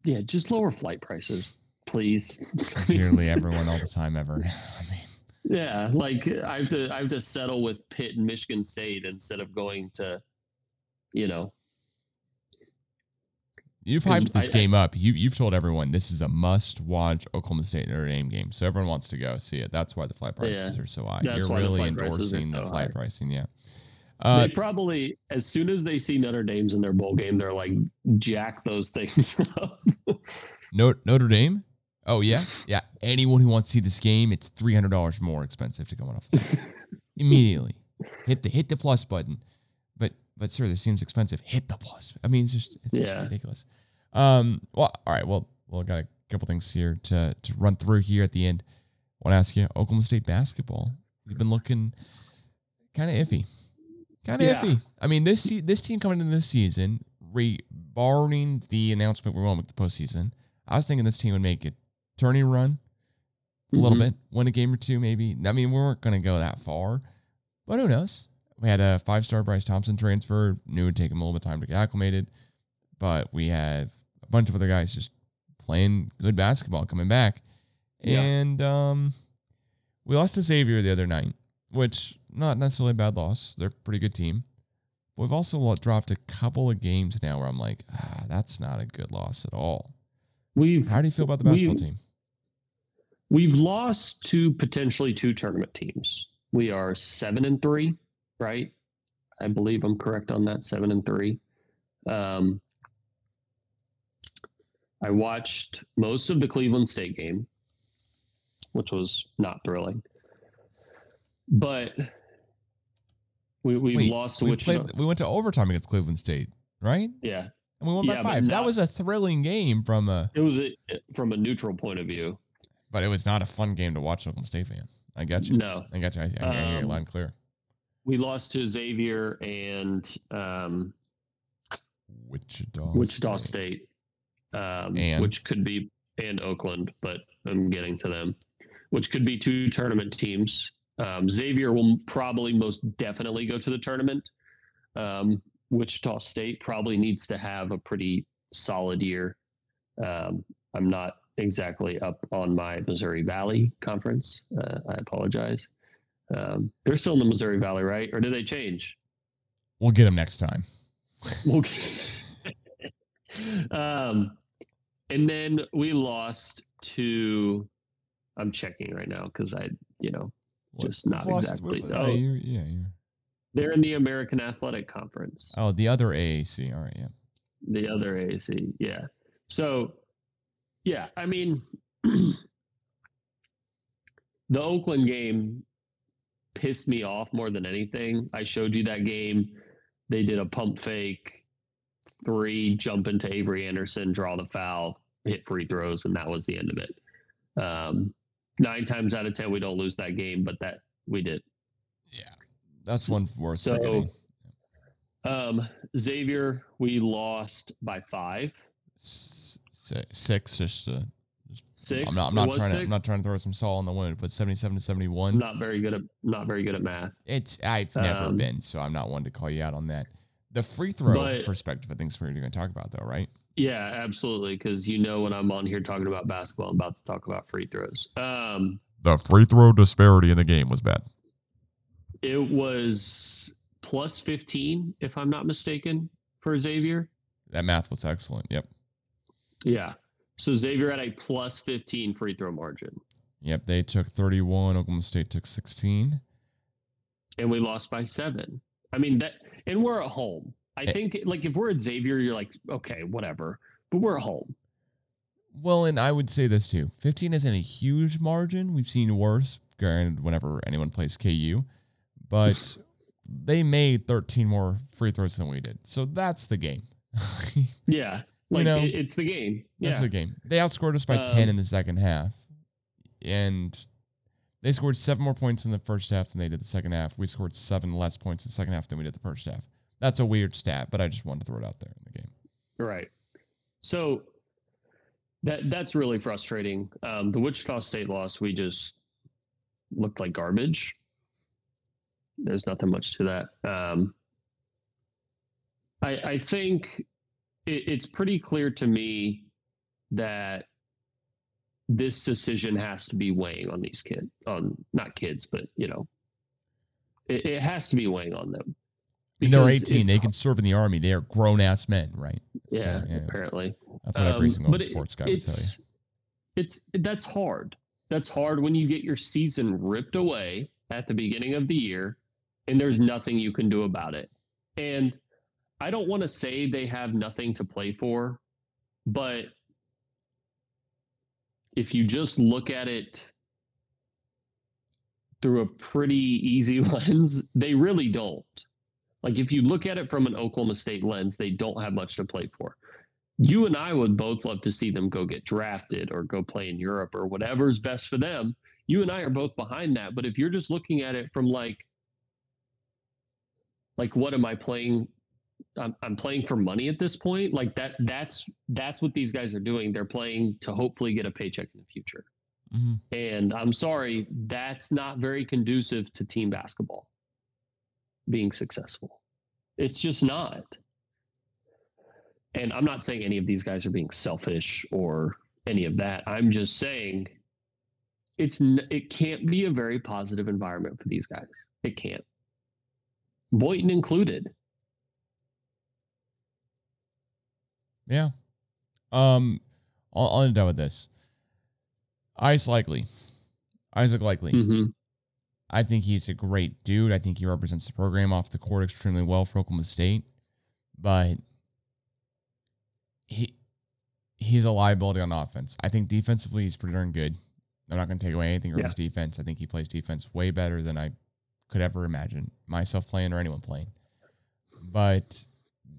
yeah, just lower flight prices, please. Sincerely, everyone all the time ever. I mean, Yeah, like I have to I have to settle with Pitt and Michigan State instead of going to, you know, You've hyped this I- I- game up. You you've told everyone this is a must watch Oklahoma State Notre Dame game. So everyone wants to go see it. That's why the flight prices Yeah, are so high. You're the really are endorsing the flight high. pricing, yeah. Uh, they probably as soon as they see Notre Dame's in their bowl game, they're like jack those things up. Notre Dame? Oh yeah, yeah. Anyone who wants to see this game, it's three hundred dollars more expensive to go on a flight. Immediately, hit the hit the plus button. But but sir, this seems expensive. Hit the plus. I mean, it's just it's just Yeah. ridiculous. Um. Well, all right. Well, well, I got a couple things here to to run through here at the end. I want to ask you, Oklahoma State basketball. We've been looking kind of iffy, kind of Yeah. iffy. I mean, this this team coming into this season, re barring the announcement we won't make the postseason, I was thinking this team would make a turning run a little Mhm. bit, win a game or two, maybe. I mean, we weren't going to go that far, but who knows? We had a five star Bryce Thompson transfer, knew it would take him a little bit of time to get acclimated, but we have a bunch of other guys just playing good basketball coming back. Yeah. And um, we lost to Xavier the other night, which not necessarily a bad loss. They're a pretty good team. But we've also dropped a couple of games now where I'm like, ah, that's not a good loss at all. We've How do you feel about the basketball team? We've lost to potentially two tournament teams. We are seven and three, right? I believe I'm correct on that. Seven and three. Um, I watched most of the Cleveland State game. which was not thrilling. But we we Wait, lost to we, Wichita. played, we went to overtime against Cleveland State, right? yeah, And we won by five. That was a thrilling game from a, it was a, from a neutral point of view. But it was not a fun game to watch. Oklahoma State fan. I got you. No, I got you. I, I, I hear you Um, loud and clear. we lost to Xavier and um, Wichita. Wichita State, um, And? which could be and Oakland, but I'm getting to them, which could be two tournament teams. Um, Xavier will probably most definitely go to the tournament. Um, Wichita State probably needs to have a pretty solid year. Um, I'm not exactly up on my Missouri Valley conference. Uh, I apologize. Um, they're still in the Missouri Valley, right? Or did they change? We'll get them next time. Okay. um, and then we lost to. I'm checking right now because I, you know, What- Just not we've exactly. Oh. yeah, you're, yeah, you're, they're in the American Athletic Conference, oh, the other AAC. All right, yeah. the other AAC. Yeah. So, yeah, I mean, the Oakland game pissed me off more than anything. I showed you that game. They did a pump fake, three, jump into Avery Anderson, draw the foul, hit free throws, and that was the end of it. Um, nine times out of ten, we don't lose that game, but that we did. Yeah. That's one worth so- forgetting. Um, Xavier, we lost by five, Six, just to, six. I'm not. I'm not trying to. six? I'm not trying to throw some salt on the wound, but 77 to 71. not very good at not very good at math. It's I've never Um, been, so I'm not one to call you out on that. The free throw But- perspective, I think, is what you're going to talk about, though, right? Yeah, absolutely. Because you know when I'm on here talking about basketball, I'm about to talk about free throws. Um, The free throw disparity in the game was bad. it was plus 15, if I'm not mistaken, for Xavier. That math was excellent. Yep. Yeah. So Xavier had a plus 15 free throw margin, Yep. They took 31. Oklahoma State took 16. and we lost by seven. I mean that, and we're at home. I Eh. think like if we're at Xavier, you're like, okay, whatever. But we're at home. Well, and I would say this too 15 isn't a huge margin. We've seen worse, granted, whenever anyone plays KU, but they made 13 more free throws than we did. So that's the game. Yeah. Like know, it, it's the game. That's Yeah. the game. They outscored us by 10 Um, in the second half. And they scored seven more points in the first half than they did the second half. We scored seven less points in the second half than we did the first half. That's a weird stat, but I just wanted to throw it out there in the game. Right. So that that's really frustrating. Um, the Wichita State loss, we just looked like garbage. There's nothing much to that. Um, I I think it, it's pretty clear to me that this decision has to be weighing on these kids, on not kids, but you know, it, it has to be weighing on them. And they're 18. They can serve in the army. They are grown ass men, right? Yeah, So, anyways, apparently. That's what every Um, single it- sports guy would tell you. It's that's hard. That's hard when you get your season ripped away at the beginning of the year, and there's nothing you can do about it. And I don't want to say they have nothing to play for, but if you just look at it through a pretty easy lens, they really don't. Like if you look at it from an Oklahoma State lens, they don't have much to play for. You and I would both love to see them go get drafted or go play in Europe or whatever's best for them. You and I are both behind that. But if you're just looking at it from like, like what am I playing? I'm, I'm playing for money at this point. Like that. That's that's what these guys are doing. They're playing to hopefully get a paycheck in the future. hmm And I'm sorry, that's not very conducive to team basketball being successful. It's just not. And I'm not saying any of these guys are being selfish or any of that. I'm just saying it's n- it can't be a very positive environment for these guys. It can't. Boynton included. Yeah. Um, I'll, I'll end up with this. Ice Likekele. Isaac Likekele. Mm-hmm. I think he's a great dude. I think he represents the program off the court extremely well for Oklahoma State. But he he's a liability on offense. I think defensively he's pretty darn good. I'm not going to take away anything from Yeah. his defense. I think he plays defense way better than I could ever imagine myself playing or anyone playing. But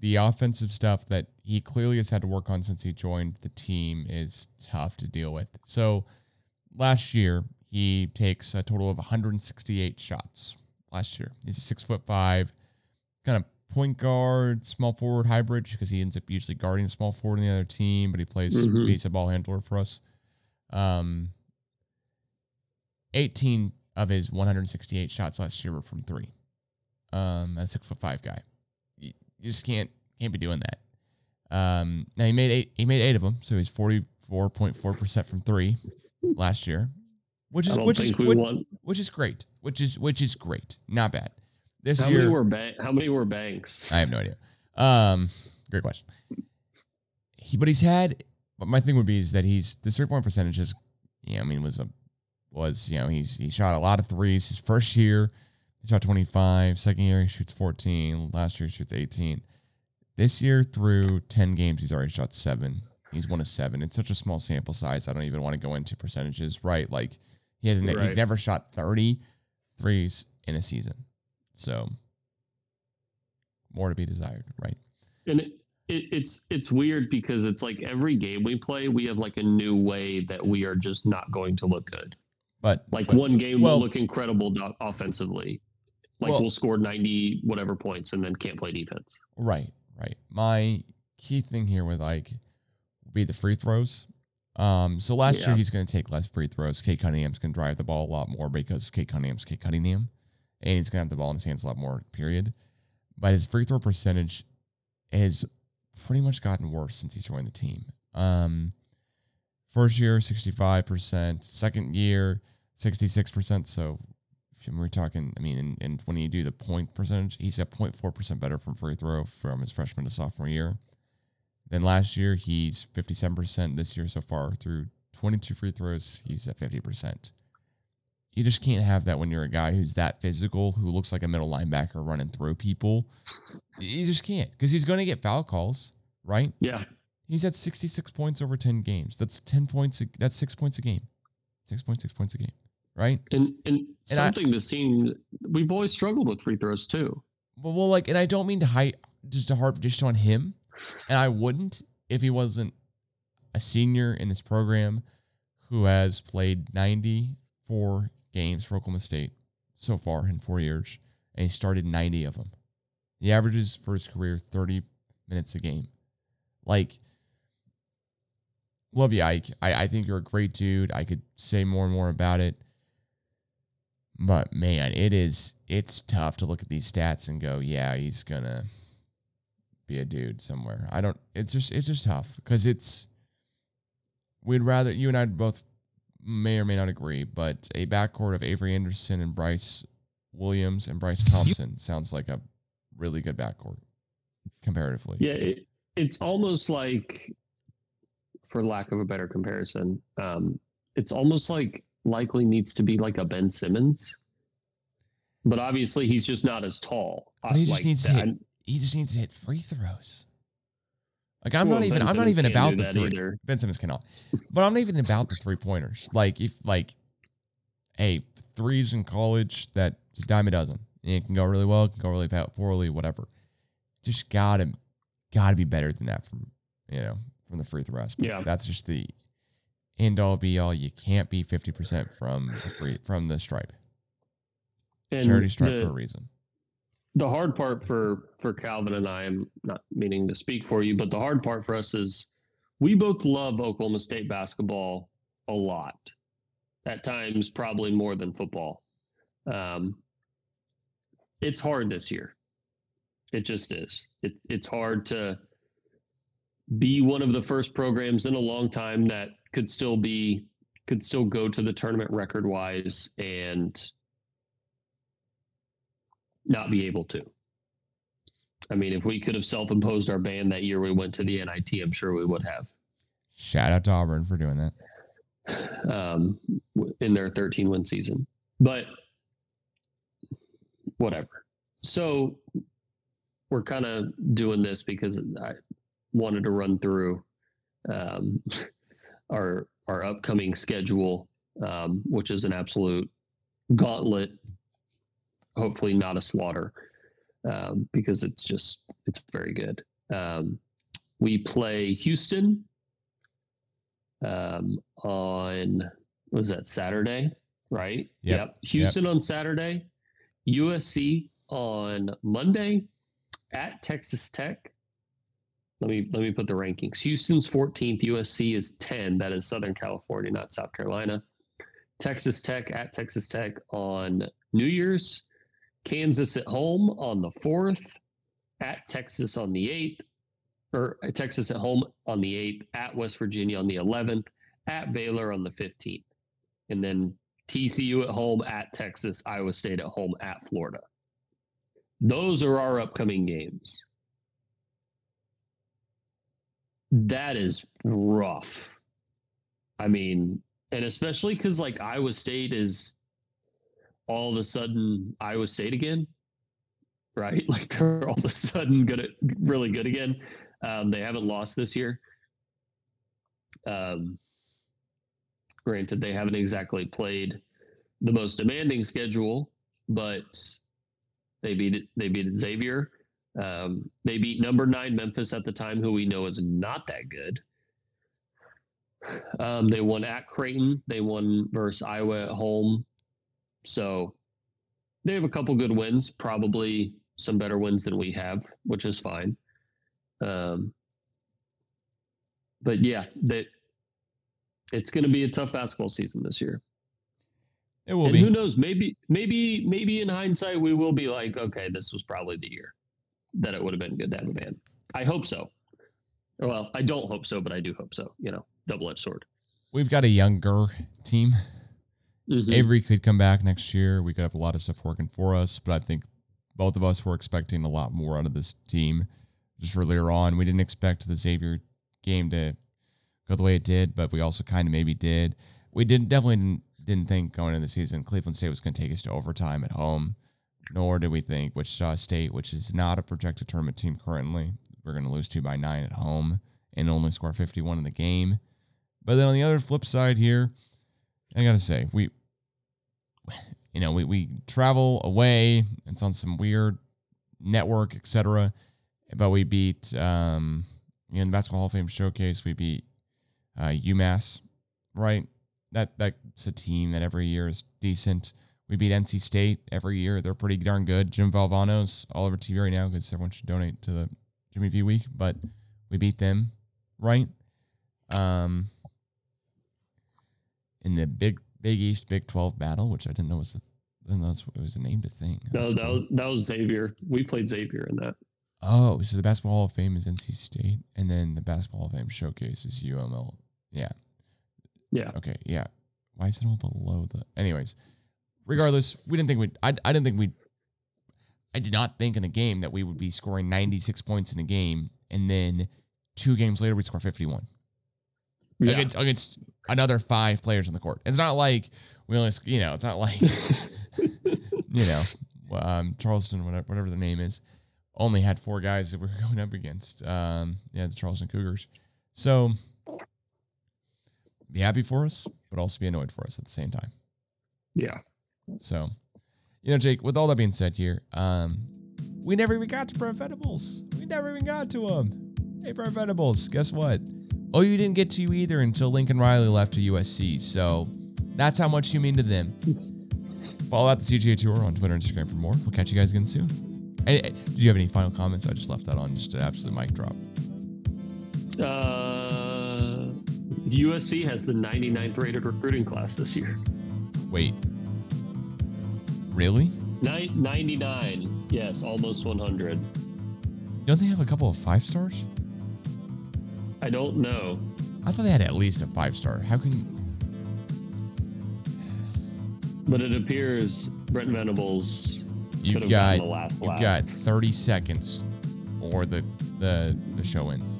the offensive stuff that he clearly has had to work on since he joined the team is tough to deal with. So last year, he takes a total of 168 shots. Last year, he's six foot five, kind of point guard, small forward hybrid because he ends up usually guarding small forward in the other team, but he plays Mhm. he's a ball handler for us. Um, 18 of his 168 shots last year were from three. Um, a six foot five guy, you, you just can't can't be doing that. Um, now he made eight he made eight of them, so he's 44.4 percent from three last year, which is which is which, which is great, which is which is great, not bad. This How year, many were bank? How many were banks? I have no idea. Um, great question. He, but he's had. But my thing would be is that he's the three point percentage is, yeah, I mean, was a was you know he's he shot a lot of threes. His first year, he shot 25. Second year, he shoots 14. Last year, he shoots 18. This year, through 10 games, he's already shot seven. He's one of seven. It's such a small sample size. I don't even want to go into percentages, right? Like he hasn't. He's never shot 30 threes in a season. So more to be desired, right? and it, it, it's it's weird because it's like every game we play, we have like a new way that we are just not going to look good. But Like but- one game well- will look incredible offensively, like Well- we'll score ninety whatever points and then can't play defense. Right, right. My key thing here with like will be the free throws. Um, so last year he's going to take less free throws. Cade Cunningham's going to drive the ball a lot more because Cade Cunningham's Cade Cunningham, and he's going to have the ball in his hands a lot more. Period. But his free throw percentage has pretty much gotten worse since he joined the team. Um, first year sixty five percent, second year sixty six percent. So we're talking, I mean, and, and when you do the point percentage, he's at 0.4 percent better from free throw from his freshman to sophomore year. Then last year he's fifty seven percent. This year so far through twenty two free throws, he's at fifty percent. You just can't have that when you're a guy who's that physical, who looks like a middle linebacker running through people. You just can't because he's going to get foul calls, right? Yeah, He's at 66 points over 10 games. That's 10 points. A, that's six points a game. 6.6 points a game, right? and and, And I- something this team we've always struggled with free throws too. Well, well, like, and I don't mean to hide just to harp just on him, and I wouldn't if he wasn't a senior in this program who has played 94 games for Oklahoma State so far in four years, and he started 90 of them. He averages for his career 30 minutes a game. Like, love you, Ike. I, I think you're a great dude. I could say more and more about it. But man, it is it's tough to look at these stats and go, yeah, he's gonna be a dude somewhere. I don't. It's just it's just tough because it's. We'd rather you and I both may or may not agree, but a backcourt of Avery Anderson and Bryce Williams and Bryce Thompson sounds like a really good backcourt comparatively. Yeah, it, it's almost like, for lack of a better comparison, um, it's almost like Likekele needs to be like a Ben Simmons, but obviously he's just not as tall. But he just Like needs to hit- He just needs to hit free throws. Like I'm Well, not even. Ben I'm not Simmons even can't about the three. either. Ben Simmons cannot. But I'm not even about the three pointers. Like if like, hey, threes in college that is a dime a dozen. It can go really well, it can go really poorly, whatever. Just gotta gotta be better than that from you know from the free throw aspect. Yeah. that's just the end all be all. You can't be fifty percent from the free from the stripe. and Charity stripe the- for a reason. the hard part for for Calvin and I am not meaning to speak for you, but the hard part for us is we both love Oklahoma State basketball a lot. At times, probably more than football. Um, it's hard this year. It just is. It, it's hard to be one of the first programs in a long time that could still be could still go to the tournament record wise and not be able to. I mean, if we could have self-imposed our ban that year we went to the NIT, I'm sure we would have. Shout out to Auburn for doing that. um, in their 13 win season. But whatever. So we're kind of doing this because I wanted to run through um, our our upcoming schedule um, which is an absolute gauntlet. Hopefully, not a slaughter, um, because it's just it's very good. Um, we play Houston um, on was that Saturday, right? Yep. Houston on Saturday, USC on Monday, at Texas Tech. Let me let me put the rankings. Houston's 14th, USC is 10. That is Southern California, not South Carolina. Texas Tech at Texas Tech on New Year's. Kansas at home on the 4th. At Texas on the 8th. Or Texas at home on the 8th. At West Virginia on the 11th. At Baylor on the 15th. And then TCU at home, at Texas, Iowa State at home, at Florida. Those are our upcoming games. That is rough. I mean, and especially because like Iowa State is all of a sudden Iowa State again, right? Like they're all of a sudden good, at, really good again. Um, they haven't lost this year. Um, granted, they haven't exactly played the most demanding schedule, but they beat. They beat Xavier. Um, they beat number nine Memphis at the time, who we know is not that good. Um, they won at Creighton. They won versus Iowa at home. So they have a couple good wins, probably some better wins than we have, which is fine. Um, but yeah, that it's going to be a tough basketball season this year. It will and be. who knows? Maybe, maybe, maybe in hindsight, we will be like, okay, this was probably the year that it would have been good to have a ban. I hope so. Well, I don't hope so, but I do hope so. You know, double edged sword. We've got a younger team. Mhm. Avery could come back next year. We could have a lot of stuff working for us, but I think both of us were expecting a lot more out of this team just earlier on. We didn't expect the Xavier game to go the way it did, but we also kind of maybe did. We didn't definitely didn't, didn't think going into the season Cleveland State was going to take us to overtime at home, nor did we think Wichita State, which is not a projected tournament team currently, we're going to lose two by nine at home and only score 51 in the game. But then on the other flip side here, I gotta say, we, you know, we, we travel away. It's on some weird network, etc. But we beat, um, you know, in the Basketball Hall of Fame showcase, we beat uh, UMass, right? That that's a team that every year is decent. We beat NC State every year. They're pretty darn good. Jim Valvano's all over TV right now because everyone should donate to the Jimmy V Week. But we beat them, right? Um, in the Big Big East Big Twelve battle, which I didn't know was the didn't know it was named a thing. No, That's that was, that was Xavier. We played Xavier in that. Oh, so the Basketball Hall of Fame is NC State, and then the Basketball Hall of Fame showcase is UML. Yeah. Yeah. Okay. Yeah. Why is it all below the? Anyways, regardless, we didn't think we. I, I didn't think we. I did not think in a game that we would be scoring 96 points in a game, and then two games later we score 51 Yeah. against against another five players on the court. It's not like we only, you know, it's not like you know, um, Charleston, whatever, whatever the name is, only had four guys that we were going up against. Um, yeah, the Charleston Cougars. So be happy for us, but also be annoyed for us at the same time. yeah. So, you know, Jake, with all that being said here, um, we never even got to Brent Venables. We never even got to them. Hey, Brent Venables, guess what? Oh, you didn't get to you either until Lincoln Riley left to USC. So that's how much you mean to them. Follow out the CGA Tour on Twitter and Instagram for more. We'll catch you guys again soon. Did you have any final comments? I just left that on just an absolute mic drop. Uh, USC has the 99th rated recruiting class this year. Wait. Really? Nine, 99. Yes, almost 100. Don't they have a couple of five stars? I don't know. I thought they had at least a five star. How can But it appears Brent Venables You've could have got the last you've lap. got 30 seconds or the the the show ends.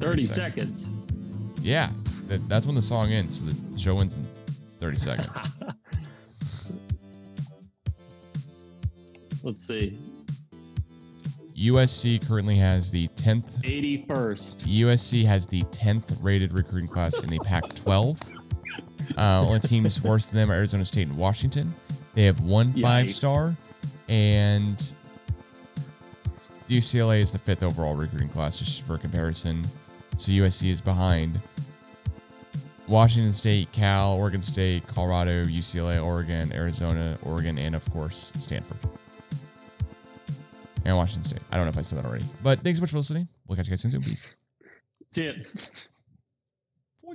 30 seconds. seconds. Yeah, that, that's when the song ends. So the show ends in 30 seconds. Let's see. USC currently has the 10th 81st. USC has the 10th rated recruiting class in the Pac-12 Uh, only teams worse than them are Arizona State and Washington. They have one five star, and UCLA is the fifth overall recruiting class, just for comparison. So USC is behind Washington State, Cal, Oregon State, Colorado, UCLA, Oregon, Arizona, Oregon, and of course Stanford and Washington State. I don't know if I said that already, but thanks so much for listening. We'll catch you guys soon. Peace. See ya. Oh,